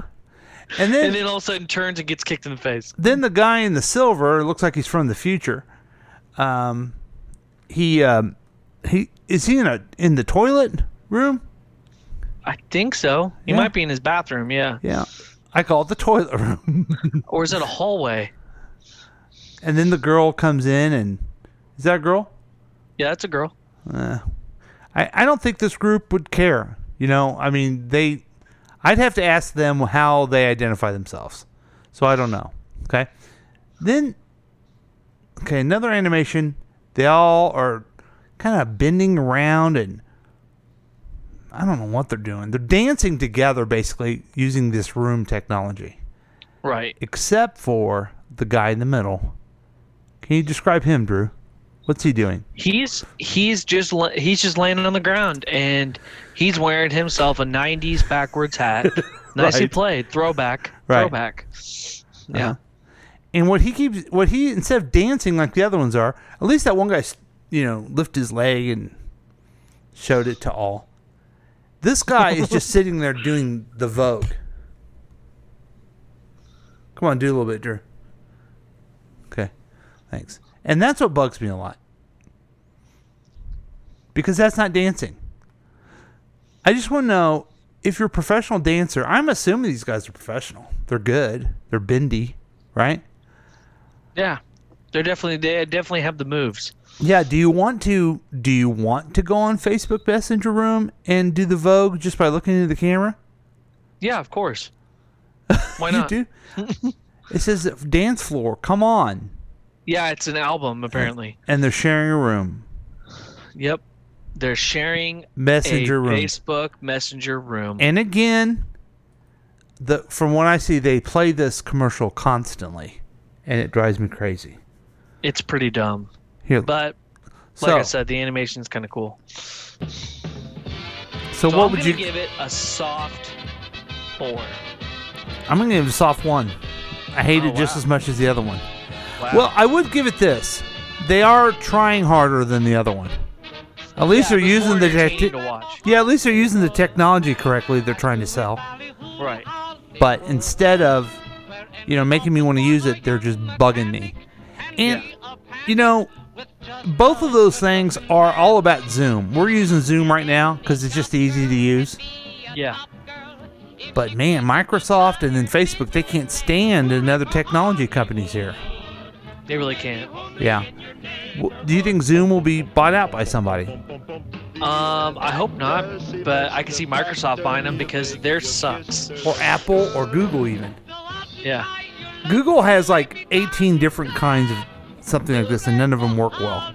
And then and then all of a sudden turns and gets kicked in the face. then the guy in the silver looks like he's from the future. Um, he um, he is he in a in the toilet room? I think so. He Yeah. might be in his bathroom, yeah. Yeah, I call it the toilet room. Or is it a hallway? and then the girl comes in, and is that a girl? Yeah, that's a girl. Uh, I I don't think this group would care. You know, I mean they. I'd have to ask them how they identify themselves. So I don't know. Okay. Then okay, another animation. They all are kind of bending around and I don't know what they're doing. They're dancing together basically using this room technology. Right. Except for the guy in the middle. Can you describe him, Drew? What's he doing? He's he's just he's just laying on the ground and he's wearing himself a '90s backwards hat. Nicely Right. played, throwback, Right. throwback. Yeah. Uh-huh. And what he keeps, what he instead of dancing like the other ones are, at least that one guy, you know, lifted his leg and showed it to all. This guy is just sitting there doing the Vogue. Come on, do a little bit, Drew. Okay, thanks. And that's what bugs me a lot because that's not dancing. I just want to know if you're a professional dancer. I'm assuming these guys are professional. They're good. They're bendy, right? Yeah. They're definitely they definitely have the moves. Yeah. Do you want to? Do you want to go on Facebook Messenger Room and do the Vogue just by looking into the camera? Yeah, of course. Why You not? do? It says dance floor. Come on. Yeah, it's an album apparently. And they're sharing a room. Yep. They're sharing Messenger a room. Facebook Messenger room. And again, the from what I see, they play this commercial constantly, and it drives me crazy. It's pretty dumb. Here, But like I said, the animation is kind of cool. so, So what I'm would you? give it a soft four. I'm gonna give it a soft one. I hate Oh, it just wow. as much as the other one. Wow. Well, I would give it this. They are trying harder than the other one. At least Yeah, they're using the entertaining tech- to watch. yeah. At least they're using the technology correctly. They're trying to sell, Right. but instead of you know making me want to use it, they're just bugging me. And you know, both of those things are all about Zoom. We're using Zoom right now because it's just easy to use. Yeah. But man, Microsoft and then Facebook, they can't stand another technology companies here. They really can't. Yeah. Do you think Zoom will be bought out by somebody? Um, I hope not, but I can see Microsoft buying them because theirs sucks. Or Apple or Google even? Yeah. Google has like 18 different kinds of something like this and none of them work well.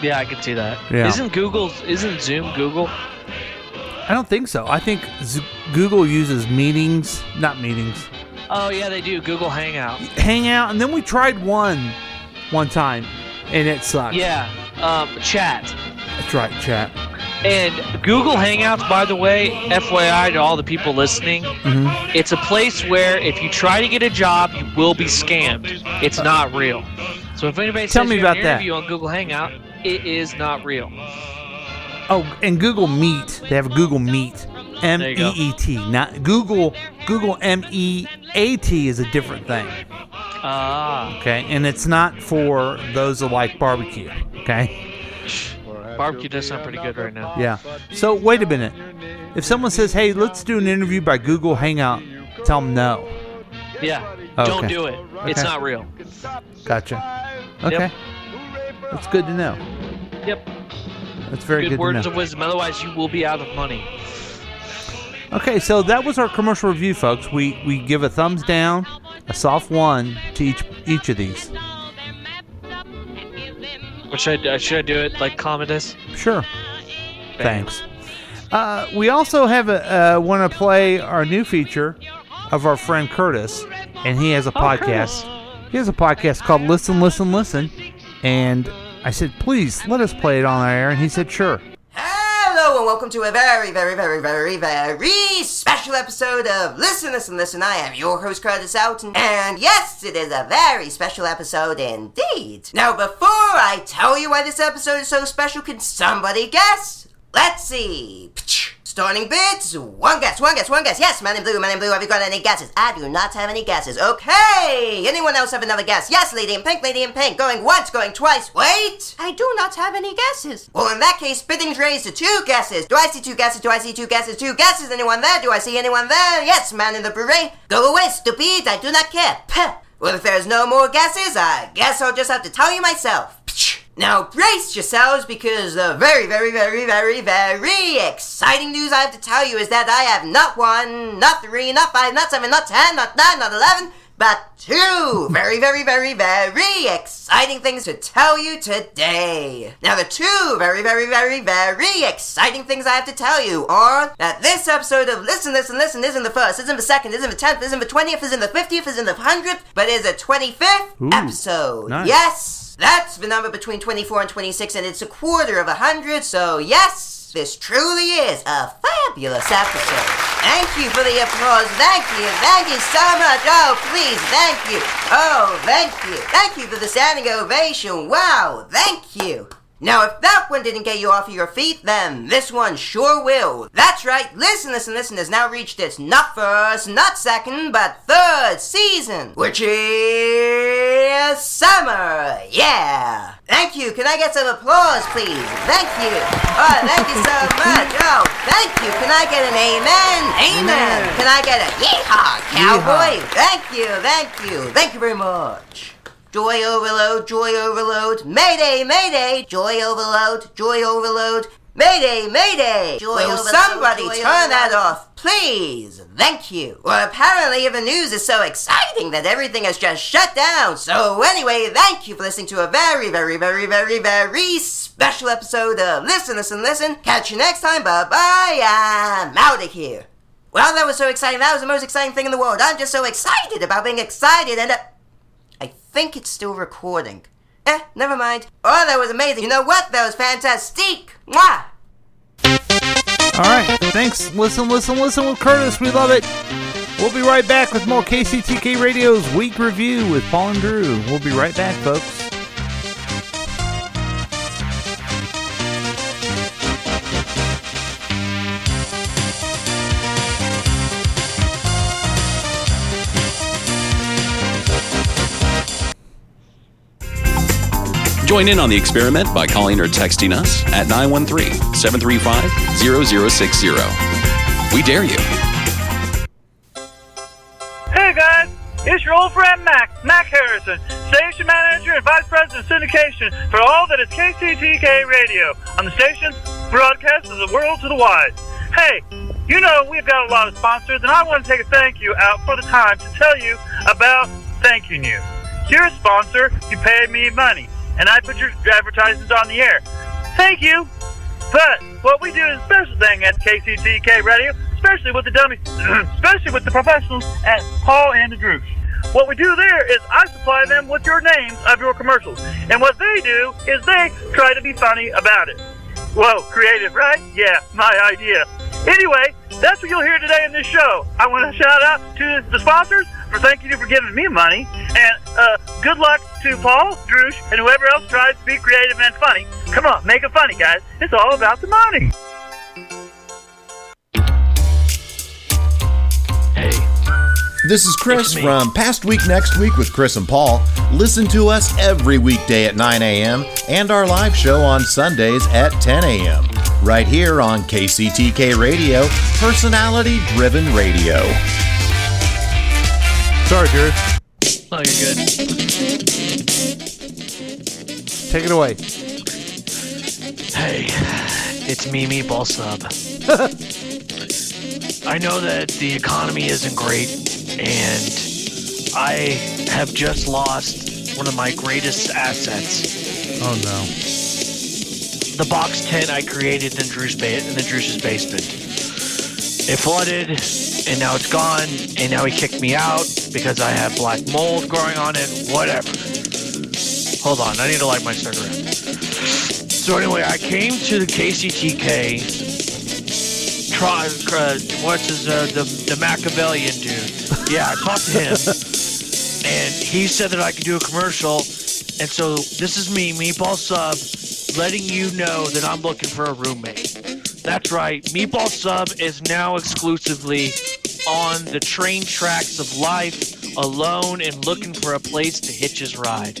Yeah, I can see that. Yeah. not Google? Isn't Zoom Google? I don't think so. I think Z- Google uses meetings, not meetings, Oh yeah, they do. Google Hangout. Hangout, and then we tried one one time and it sucked. Yeah. Um, chat. That's right, chat. And Google Hangouts, by the way, FYI to all the people listening, Mhm. it's a place where if you try to get a job, you will be scammed. It's not real. So if anybody Tell says me you about an that. interview on Google Hangout, it is not real. Oh, and Google Meet. They have Google Meet. M E. E T. Not Google Google M E A T is a different thing. Ah, Okay, and it's not for those that like barbecue. Okay. Barbecue does sound pretty good right now. Yeah. So wait a minute. If someone says, "Hey, let's do an interview by Google Hangout," tell them no. Yeah. Oh, okay. Don't do it. It's not real. Gotcha. Okay. That's good to know. Yep. That's very good, good, words to of wisdom. Otherwise, you will be out of money. Okay, so that was our commercial review, folks. We we give a thumbs down, a soft one to each each of these. Should I, should I do it like Commodus? Sure. Thanks. Uh, we also have a uh, want to play our new feature of our friend Curtis, and he has a podcast. He has a podcast called Listen, Listen, Listen, and I said, please let us play it on our air, and he said, sure. Hello and welcome to a very, very, very, very, very special episode of Listen, Listen, Listen. I am your host, Curtis Alton, and yes, it is a very special episode indeed. Now, before I tell you why this episode is so special, can somebody guess? Let's see. Starting bits, one guess, one guess, one guess. Yes, man in blue, man in blue, have you got any guesses? I do not have any guesses. Okay! Anyone else have another guess? Yes, lady in pink, lady in pink. Going once, going twice. Wait! I do not have any guesses. Well, in that case, bidding's raised to two guesses. Do I see two guesses? Do I see two guesses? Two guesses. Anyone there? Do I see anyone there? Yes, man in the beret. Go away, stupid. I do not care. Well, if there's no more guesses, I guess I'll just have to tell you myself. Now brace yourselves because the very, very, very, very, very exciting news I have to tell you is that I have not one, not three, not five, not seven, not ten, not nine, not eleven, but two very, very, very, very exciting things to tell you today. Now the two very, very, very, very exciting things I have to tell you are that this episode of Listen, Listen, Listen isn't the first, isn't the second, isn't the tenth, isn't the twentieth, isn't the fiftieth, isn't the hundredth, but is the twenty-fifth episode. nice. Yes, that's the number between 24 and 26, and it's a quarter of a hundred, so yes, this truly is a fabulous episode. Thank you for the applause. Thank you. Thank you so much. Oh, please. Thank you. Oh, thank you. Thank you for the standing ovation. Wow. Thank you. Now, if that one didn't get you off of your feet, then this one sure will. That's right. Listen, listen, listen has now reached its not first, not second, but third season, which is summer. Yeah. Thank you. Can I get some applause, please? Thank you. Oh, thank you so much. Oh, thank you. Can I get an amen? Amen. Can I get a yeehaw, cowboy? Thank you. Thank you. Thank you very much. Joy overload, joy overload. Mayday, mayday. Joy overload, joy overload. Mayday, mayday. Joy Will overload, somebody joy turn that off, please? Thank you. Well, apparently the news is so exciting that everything has just shut down. So anyway, thank you for listening to a very, very, very, very, very special episode of Listen, Listen, Listen. Catch you next time. Bye bye. I'm out of here. Well, that was so exciting. That was the most exciting thing in the world. I'm just so excited about being excited and. Uh, think it's still recording. Eh, never mind. Oh, that was amazing. You know what? That was fantastic. Mwah! All right. Thanks. Listen, listen, listen with Curtis. We love it. We'll be right back with more KCTK Radio's week review with Paul and Drew. We'll be right back, folks. Join in on the experiment by calling or texting us at 913 735 0060. We dare you. Hey guys, it's your old friend Mac, Mac Harrison, station manager and vice president of syndication for all that is KCTK Radio. On the station, broadcast of the world to the wide. Hey, you know we've got a lot of sponsors, and I want to take a thank you out for the time to tell you about thanking you. You're a sponsor, you pay me money, and I put your advertisements on the air. Thank you. But what we do is a special thing at KCTK Radio, especially with the dummies, especially with the professionals at Paul and the Drews. What we do there is I supply them with your names of your commercials, and what they do is they try to be funny about it. Whoa, creative, right? Yeah, my idea. Anyway, that's what you'll hear today in this show. I want to shout out to the sponsors for thanking you for giving me money, and uh, good luck to Paul, Droosh, and whoever else tries to be creative and funny. Come on, make it funny, guys. It's all about the money. Hey. This is Chris from Past Week Next Week with Chris and Paul. Listen to us every weekday at 9 a.m. and our live show on Sundays at 10 a.m. Right here on KCTK Radio, personality driven radio. Sorry, Drew. Oh, you're good. Take it away. Hey, it's me, Meatball Sub. I know that the economy isn't great, and I have just lost one of my greatest assets. Oh no. The box tent I created in Drew's ba- in the Drew's basement. It flooded, and now it's gone, and now he kicked me out because I have black mold growing on it. Whatever. Hold on, I need to light my cigarette. So anyway, I came to the KCTK. Try, uh, what's his uh, the the Machiavellian dude? Yeah, I talked to him, and he said that I could do a commercial. And so this is me, Meatball Sub, letting you know that I'm looking for a roommate. That's right, Meatball Sub is now exclusively on the train tracks of life, alone and looking for a place to hitch his ride.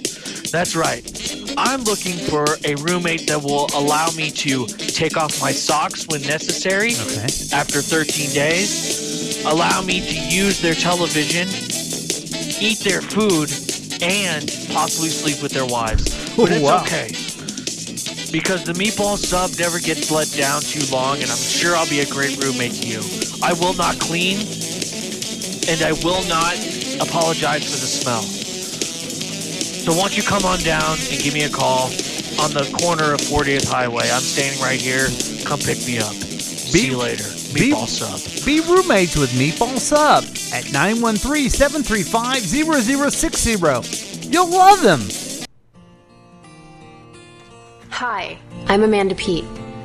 That's right. I'm looking for a roommate that will allow me to take off my socks when necessary okay. after 13 days, allow me to use their television, eat their food, and possibly sleep with their wives. But it's Wow. okay. Because the meatball sub never gets let down too long, and I'm sure I'll be a great roommate to you. I will not clean, and I will not apologize for the smell. So won't you come on down and give me a call on the corner of 40th Highway? I'm standing right here. Come pick me up. See you later. Meatball sub. Be roommates with Meatball Sub at 913-735-0060. You'll love them. Hi, I'm Amanda Peet.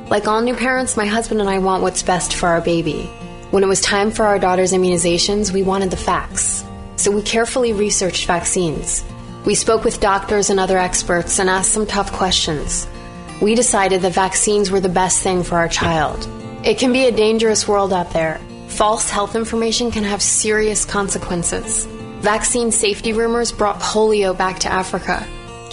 Like all new parents, my husband and I want what's best for our baby. When it was time for our daughter's immunizations, we wanted the facts. So we carefully researched vaccines. We spoke with doctors and other experts and asked some tough questions. We decided that vaccines were the best thing for our child. It can be a dangerous world out there. False health information can have serious consequences. Vaccine safety rumors brought polio back to Africa.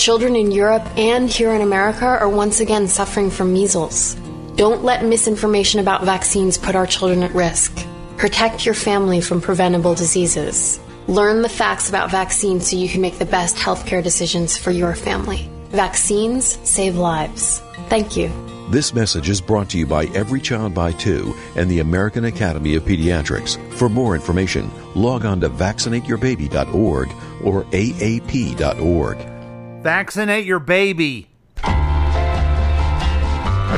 Children in Europe and here in America are once again suffering from measles. Don't let misinformation about vaccines put our children at risk. Protect your family from preventable diseases. Learn the facts about vaccines so you can make the best healthcare decisions for your family. Vaccines save lives. Thank you. This message is brought to you by Every Child by Two and the American Academy of Pediatrics. For more information, log on to vaccinateyourbaby.org or aap.org. Vaccinate your baby. Are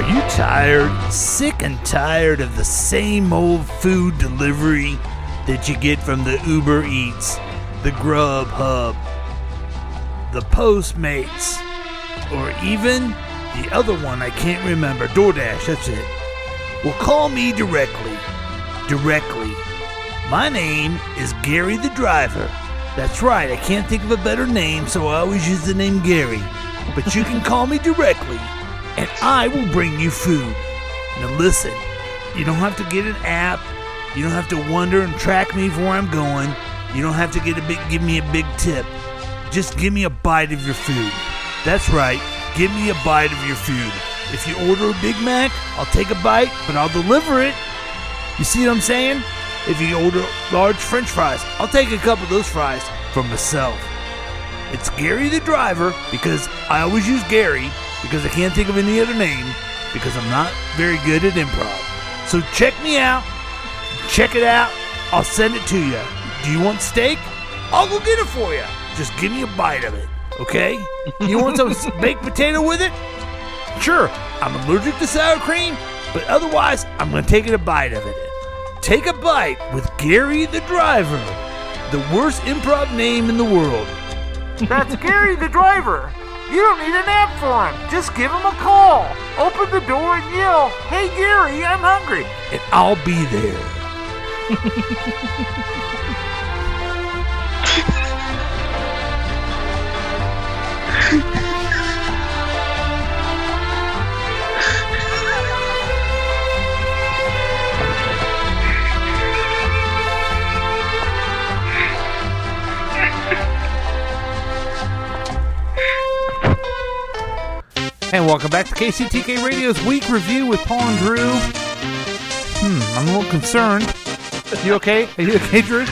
you tired, sick and tired of the same old food delivery that you get from the Uber Eats, the Grubhub, the Postmates, or even the other one I can't remember, DoorDash, that's it. Well, call me directly. Directly. My name is Gary the Driver. That's right, I can't think of a better name, so I always use the name Gary. But you can call me directly, and I will bring you food. Now listen, you don't have to get an app. You don't have to wonder and track me for where I'm going. You don't have to get a big give me a big tip. Just give me a bite of your food. That's right, give me a bite of your food. If you order a Big Mac, I'll take a bite, but I'll deliver it. You see what I'm saying? If you order large french fries, I'll take a couple of those fries for myself. It's Gary the driver because I always use Gary because I can't think of any other name because I'm not very good at improv. So check me out. Check it out. I'll send it to you. Do you want steak? I'll go get it for you. Just give me a bite of it, okay? You want some baked potato with it? Sure, I'm allergic to sour cream, but otherwise, I'm going to take a bite of it. Take a bite with Gary the driver, the worst improv name in the world. That's Gary the driver. You don't need an app for him. Just give him a call. Open the door and yell, Hey Gary, I'm hungry. And I'll be there. And welcome back to KCTK Radio's week review with Paul and Drew. Hmm, I'm a little concerned. You okay? Are you okay, Drew?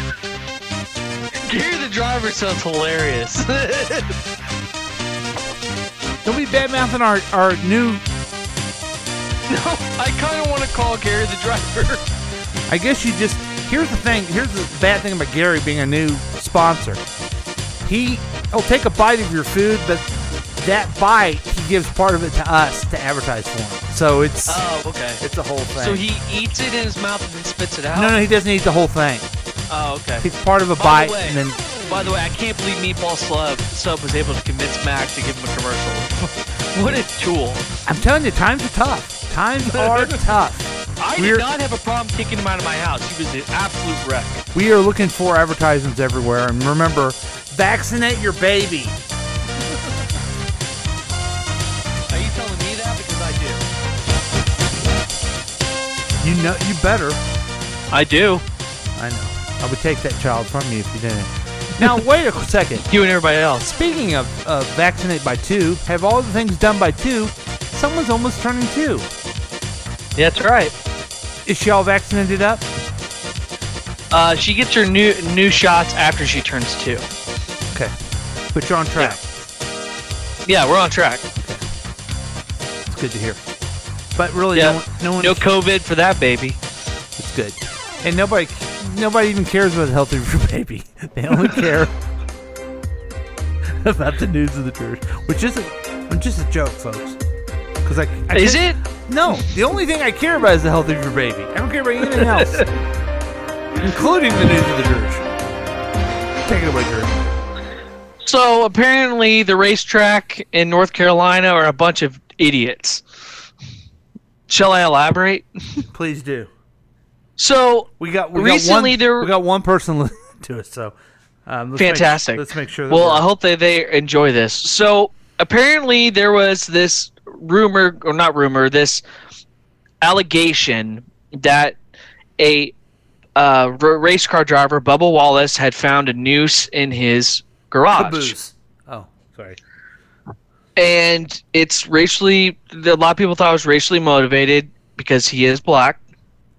Gary the driver sounds hilarious. Don't be bad mouthing our, our new. No, I kind of want to call Gary the driver. I guess you just. Here's the thing. Here's the bad thing about Gary being a new sponsor. He he'll take a bite of your food, but that bite gives part of it to us to advertise for him. So it's Oh, okay. it's a whole thing. So he eats it in his mouth and then spits it out. no, no, he doesn't eat the whole thing. Oh, okay. He's part of a By bite, the way- and then By the way, I can't believe Meatball Sub, Sub was able to convince Mac to give him a commercial. what a tool. I'm telling you, times are tough. Times are tough. I We're- did not have a problem kicking him out of my house. He was an absolute wreck. We are looking for advertisements everywhere, and remember, vaccinate your baby. You know, you better. I do. I know. I would take that child from you if you didn't. Now wait a second. You and everybody else. Speaking of uh, vaccinate by two, have all the things done by two. Someone's almost turning two. Yeah, that's right. Is she all vaccinated up? Uh, she gets her new new shots after she turns two. Okay. But you're on track. Yeah, we're on track. It's good to hear. But really, Yeah. no no one No COVID for that baby. It's good. And nobody, nobody even cares about the health of your baby. They only care about the news of the church, which isn't, which is a joke, folks. Because I, I Is can't- No, the only thing I care about is the health of your baby. I don't care about anything else, including the news of the church. Take it away, Drew. So apparently, the racetrack in North Carolina are a bunch of idiots. Shall I elaborate? Please do. So we got we recently got one, there we got one person listening to us, so um, let's make- fantastic. let's make sure. Well, I hope that they enjoy this. So apparently, there was this rumor, or not rumor, this allegation that a uh, r- race car driver, Bubba Wallace, had found a noose in his garage. Caboose. Oh, sorry. And it's racially a lot of people thought it was racially motivated because he is black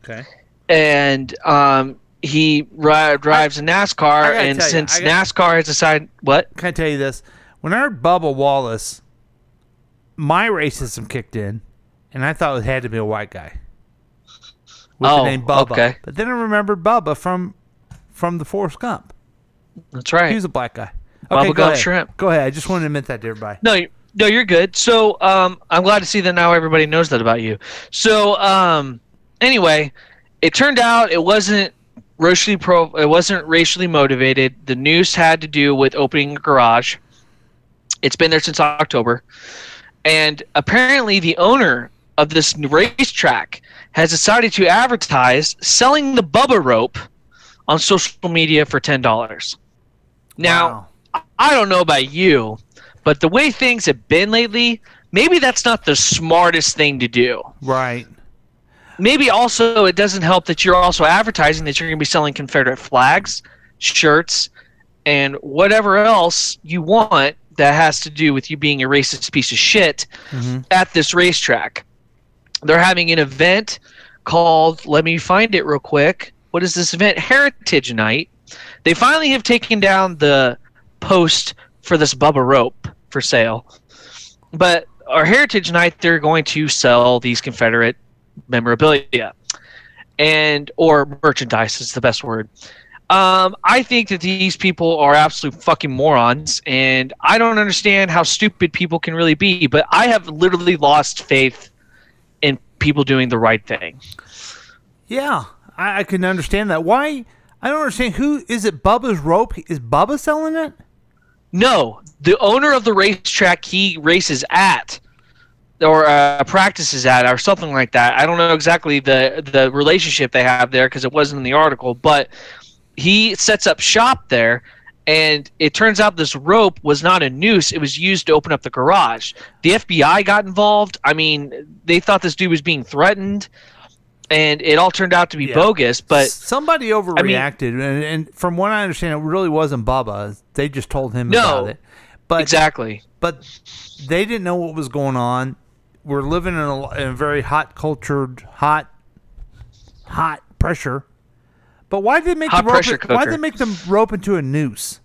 Okay. and um, he ri- drives a NASCAR, and tell you, since I got- NASCAR has decided what? Can I tell you this? When I heard Bubba Wallace, my racism kicked in, and I thought it had to be a white guy with Oh, the name Bubba. okay. But then I remembered Bubba from from the Forrest Gump. That's right. He was a black guy. Okay, Bubblegum go ahead. shrimp. Go ahead. I just wanted to admit that to everybody. No, you- no, you're good. So, um, I'm glad to see that now everybody knows that about you. So, um, anyway, it turned out it wasn't racially pro. It wasn't racially motivated. The news had to do with opening a garage. It's been there since October, and apparently the owner of this racetrack has decided to advertise selling the Bubba rope on social media for ten dollars. Now, I don't know about you, but the way things have been lately, maybe that's not the smartest thing to do. Right. Maybe also it doesn't help that you're also advertising that you're going to be selling Confederate flags, shirts, and whatever else you want that has to do with you being a racist piece of shit mm-hmm. at this racetrack. They're having an event called, let me find it real quick. What is this event? Heritage Night. They finally have taken down the post for this Bubba rope for sale. But our Heritage Night, they're going to sell these Confederate memorabilia and or merchandise is the best word. Um, I think that these people are absolute fucking morons, and I don't understand how stupid people can really be. But I have literally lost faith in people doing the right thing. Yeah, I, I can understand that. Why? I don't understand. Who is it? Bubba's rope? Is Bubba selling it? No, the owner of the racetrack he races at, or uh, practices at, or something like that. I don't know exactly the the relationship they have there because it wasn't in the article, but he sets up shop there. And it turns out this rope was not a noose; it was used to open up the garage. The FBI got involved. I mean, they thought this dude was being threatened, and it all turned out to be bogus. But somebody overreacted, and, and from what I understand, it really wasn't Bubba. They just told him No, about it. But exactly. But they didn't know what was going on. We're living in a, in a very hot cultured, hot, hot pressure. But why did they make Hot the rope? Why did they make the rope into a noose?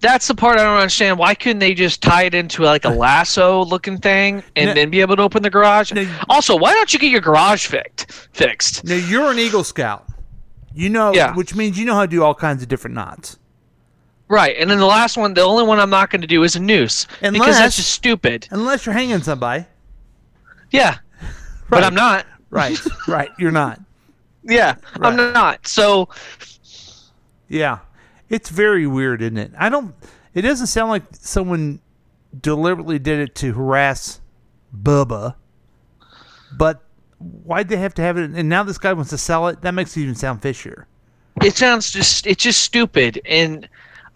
That's the part I don't understand. Why couldn't they just tie it into like a lasso looking thing and No. then be able to open the garage? Also, why don't you get your garage fixed? Fixed. Now you're an Eagle Scout. You know, Yeah. which means you know how to do all kinds of different knots. Right. And then the last one, the only one I'm not going to do is a noose because that's just stupid. Unless you're hanging somebody. Yeah. But I'm not. Right. right. You're not. Yeah. I'm not. So Yeah. It's very weird, isn't it? I don't it doesn't sound like someone deliberately did it to harass Bubba. But why'd they have to have it and now this guy wants to sell it? That makes it even sound fishier. it sounds just it's just stupid and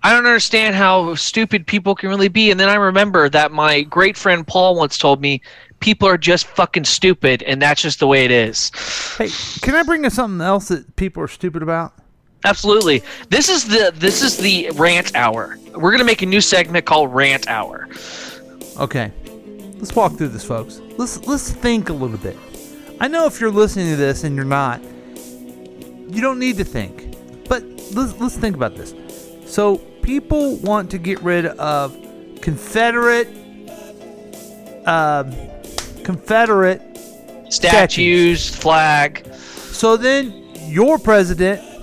I don't understand how stupid people can really be. And then I remember that my great friend Paul once told me people are just fucking stupid and that's just the way it is. Hey, can I bring up something else that people are stupid about? Absolutely. This is the this is the rant hour. We're gonna make a new segment called Rant Hour. Okay. Let's walk through this, folks. Let's let's think a little bit. I know if you're listening to this and you're not, you don't need to think. But let's let's think about this. So people want to get rid of Confederate um Confederate Statues, flag. So then your president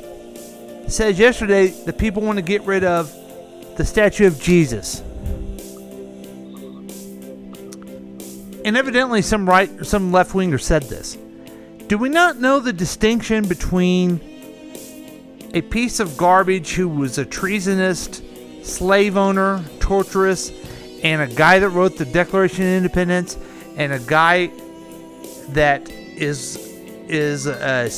says yesterday that people want to get rid of the statue of Jesus. And evidently some right some left winger said this. Do we not know the distinction between a piece of garbage who was a treasonist, slave owner, torturous, and a guy that wrote the Declaration of Independence, and a guy that is is a,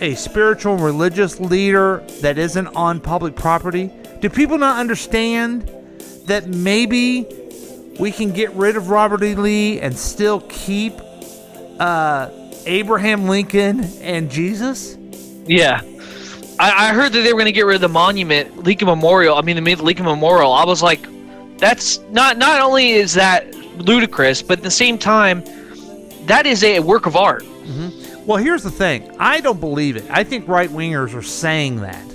a spiritual and religious leader that isn't on public property? Do people not understand that maybe we can get rid of Robert E. Lee and still keep uh, Abraham Lincoln and Jesus? Yeah. I, I heard that they were gonna get rid of the monument, Lincoln Memorial. I mean the Lincoln Memorial. I was like, that's not not only is that ludicrous, but at the same time, that is a work of art. Well, here's the thing. I don't believe it. I think right wingers are saying that.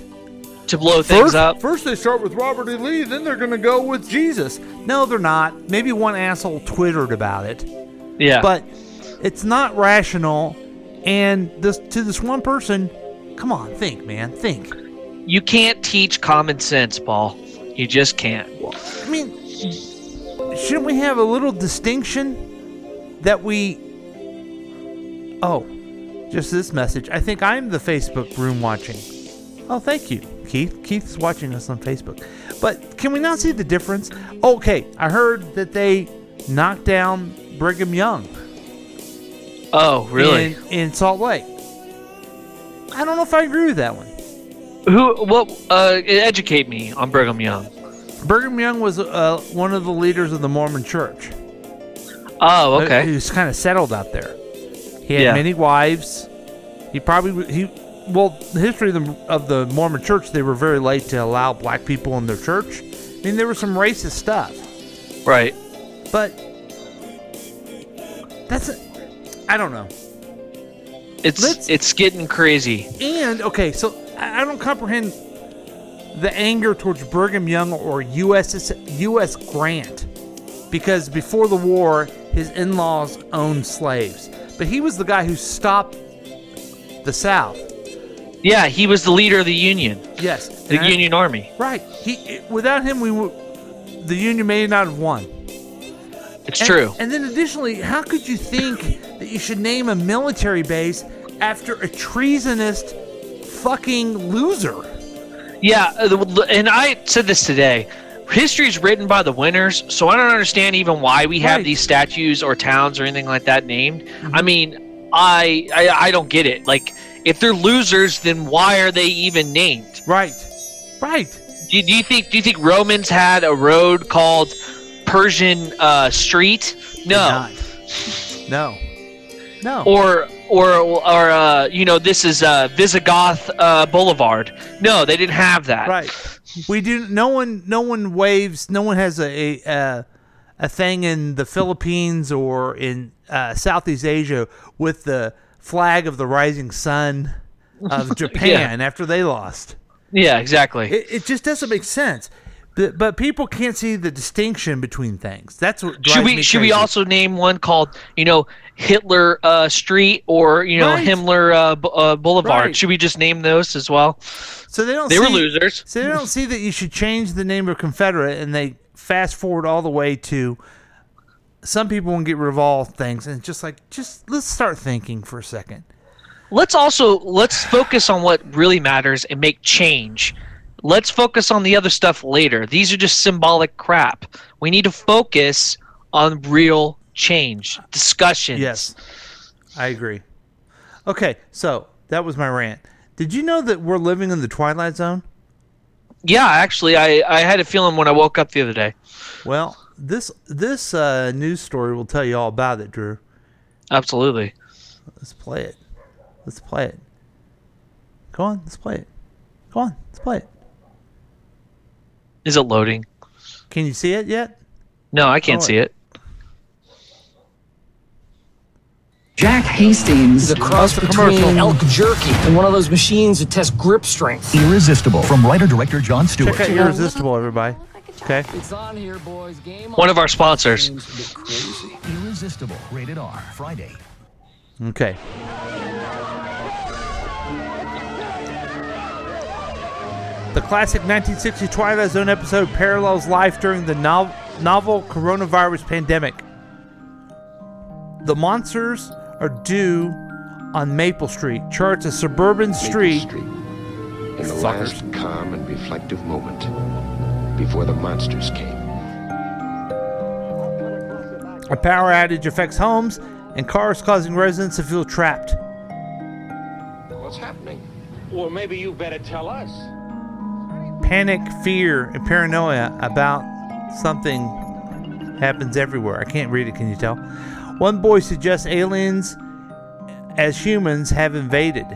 To blow things first, up. First they start with Robert E. Lee, then they're going to go with Jesus. No, they're not. Maybe one asshole twittered about it. Yeah. But it's not rational. And this to this one person, come on, think, man, think. You can't teach common sense, Paul. You just can't. I mean, shouldn't we have a little distinction that we? Oh, just this message. I think I'm the Facebook room watching. Oh, thank you, Keith. Keith's watching us on Facebook. But can we not see the difference? Okay, I heard that they knocked down Brigham Young. Oh, really? In, in Salt Lake. I don't know if I agree with that one. Who? What? Uh, educate me on Brigham Young. Brigham Young was uh, one of the leaders of the Mormon Church. Oh, okay. He was kind of settled out there. He had Yeah. many wives. He probably he well the history of the of the Mormon Church. They were very late to allow black people in their church. I mean, there was some racist stuff, Right. but that's I don't know. It's it's getting crazy. And okay, so I I don't comprehend the anger towards Brigham Young or U.S. U.S. Grant because before the war, his in-laws owned slaves, but he was the guy who stopped the South. Yeah, he was the leader of the Union. Yes, The and I- Union Army. Right. He without him, we would the Union may not have won. It's And- true. And then additionally, how could you think that you should name a military base after a treasonous fucking loser? Yeah, uh, and I said this today. History is written by the winners, so I don't understand even why we have Right. these statues or towns or anything like that named. Mm-hmm. I mean, I, I I don't get it. Like, if they're losers, then why are they even named? Right, right. Do, do you think Do you think Romans had a road called Persian uh, Street? No. No. No. Or or or uh, you know this is uh, Visigoth uh, Boulevard. No, they didn't have that. Right. We do. No one. No one waves. No one has a a, a thing in the Philippines or in uh, Southeast Asia with the flag of the rising sun of Japan after they lost. Yeah, exactly. It, it just doesn't make sense. But, people can't see the distinction between things. That's what should we should we also name one called you know Hitler uh, Street or you know Right. Himmler uh, B- uh, Boulevard? Right. Should we just name those as well? So they don't. They were see- losers. So they don't see that you should change the name of Confederate, and they fast forward all the way to. Some people want to get rid of all things, and just like, just let's start thinking for a second. Let's also let's focus on what really matters and make change. Let's focus on the other stuff later. These are just symbolic crap. We need to focus on real change, discussions. Yes, I agree. Okay, so that was my rant. Did you know that we're living in the twilight zone? Yeah, actually, I I had a feeling when I woke up the other day. Well, this this uh, news story will tell you all about it, Drew. Absolutely. Let's play it. Let's play it. Go on, let's play it. Go on, let's play it. Is it loading? Can you see it yet? No, I can't Oh, see it. Jack Hastings is a cross between elk jerky and one of those machines that test grip strength. Irresistible from writer-director Jon Stewart. Check out Irresistible, everybody. Okay. It's on here, boys. Game One of our sponsors. Irresistible. Rated R. Friday. Okay. The classic 1960 Twilight Zone episode parallels life during the nov- novel coronavirus pandemic. The monsters are due on Maple Street, charts a suburban street. in the Fuckers. last calm and reflective moment before the monsters came. A power outage affects homes and cars, causing residents to feel trapped. What's happening? Well, maybe you better tell us. Panic, fear, and paranoia about something happens everywhere. I can't read it, can you tell? One boy suggests aliens as humans have invaded.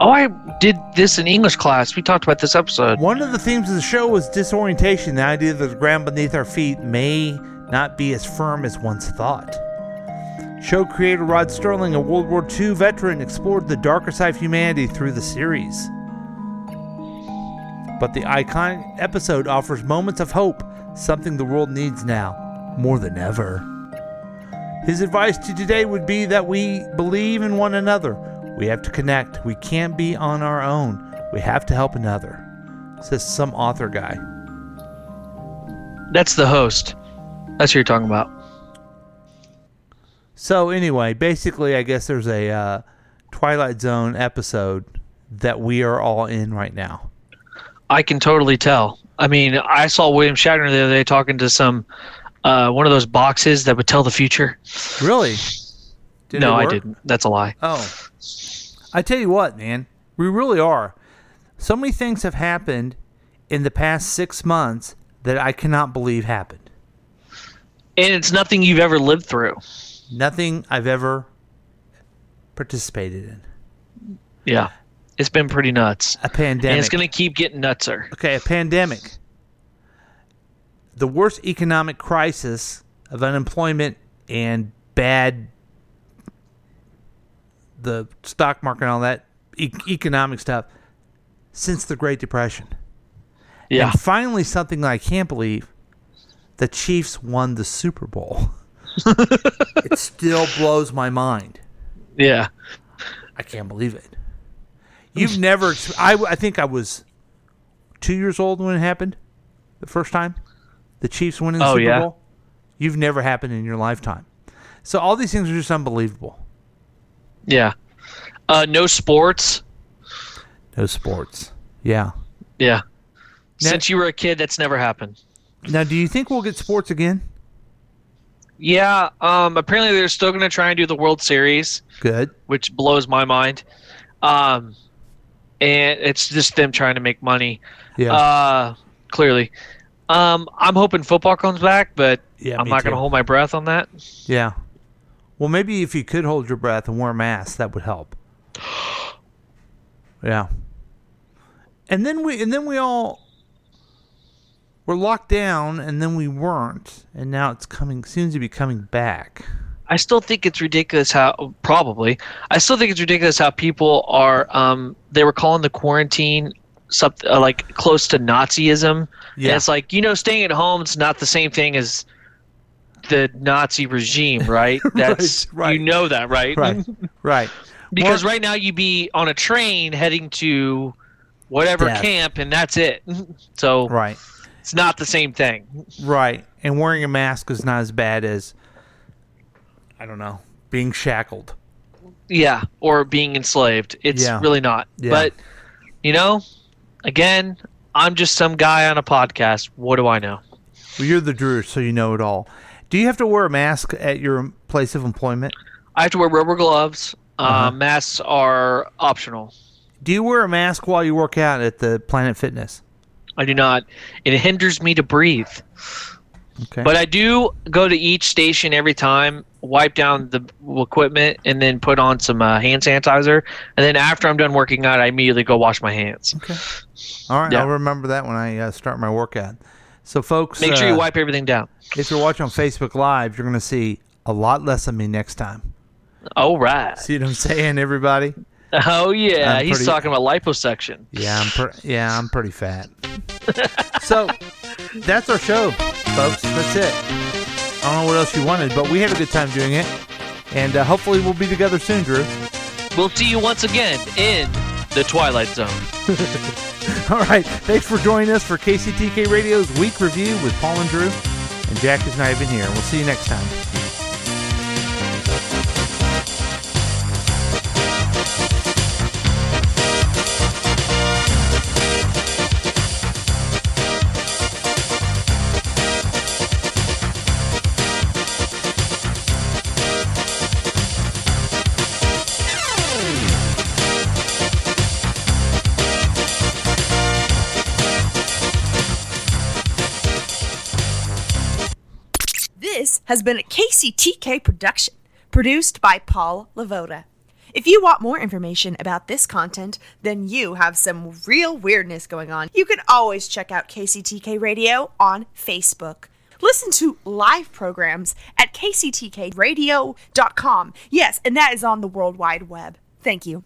Oh, I did this in English class. We talked about this episode. One of the themes of the show was disorientation, the idea that the ground beneath our feet may not be as firm as once thought. Show creator Rod Serling, a World War II veteran, explored the darker side of humanity through the series. But the iconic episode offers moments of hope, something the world needs now more than ever. His advice to today would be that we believe in one another. We have to connect. We can't be on our own. We have to help another, says some author guy. That's the host. That's who you're talking about. So anyway, basically, I guess there's a uh, Twilight Zone episode that we are all in right now. I can totally tell. I mean, I saw William Shatner the other day talking to some uh, one of those boxes that would tell the future. Really? Did no, I didn't. That's a lie. Oh. I tell you what, man, we really are. So many things have happened in the past six months that I cannot believe happened. And it's nothing you've ever lived through. Nothing I've ever participated in. Yeah. It's been pretty nuts. A pandemic. And it's going to keep getting nutser. Okay, a pandemic. The worst economic crisis of unemployment and bad the stock market and all that e- economic stuff since the Great Depression. Yeah. And finally something I can't believe the Chiefs won the Super Bowl. it still blows my mind. Yeah. I can't believe it. You've never. I, I think I was two years old when it happened the first time. The Chiefs winning the Oh, Super yeah? Bowl. You've never happened in your lifetime. So all these things are just unbelievable. Yeah. Uh, no sports. No sports. Yeah. Yeah. Now- Since you were a kid, that's never happened. Now, do you think we'll get sports again? Yeah. Um, apparently, they're still going to try and do the World Series, Good. which blows my mind. Um, and it's just them trying to make money. Yeah. Uh, clearly. Um, I'm hoping football comes back, but Yeah, I'm not going to hold my breath on that. Yeah. Well, maybe if you could hold your breath and wear a mask, that would help. Yeah. And then we and then we all were locked down and then we weren't and now it's coming seems to be coming back. I still think it's ridiculous how probably. I still think it's ridiculous how people are. Um, they were calling the quarantine something uh, like close to Nazism. Yeah. And it's like you know, staying at home is not the same thing as the Nazi regime, right? That's right. you know that, right? Right. right. because right now you'd be on a train heading to whatever Death. camp, and that's it. So Right. it's not the same thing. Right. And wearing a mask is not as bad as I don't know, being shackled. Yeah, or being enslaved. It's Yeah. really not. Yeah. But you know, again, I'm just some guy on a podcast. What do I know? Well, you're the Drew, so you know it all. Do you have to wear a mask at your place of employment? I have to wear rubber gloves. Uh-huh. Uh, masks are optional. Do you wear a mask while you work out at the Planet Fitness? I do not. It hinders me to breathe. Okay. But I do go to each station every time, wipe down the equipment, and then put on some uh, hand sanitizer. And then after I'm done working out, I immediately go wash my hands. Okay. All right, Yeah. I'll remember that when I uh, start my workout. So, folks, Make sure you uh, wipe everything down. If you're watching on Facebook Live, you're going to see a lot less of me next time. All right. See what I'm saying, everybody? Oh yeah, I'm he's pretty- talking about liposuction. Yeah, I'm per- yeah, I'm pretty fat. so that's our show, folks. That's it. I don't know what else you wanted, but we had a good time doing it, and uh, hopefully we'll be together soon, Drew. We'll see you once again in the Twilight Zone. All right, thanks for joining us for KCTK Radio's week review with Paul and Drew, and Jack is not even here. We'll see you next time. Has been a KCTK production, produced by Paul Lavoda. If you want more information about this content, then you have some real weirdness going on. You can always check out KCTK Radio on Facebook. Listen to live programs at kctkradio.com. Yes, and that is on the World Wide Web. Thank you.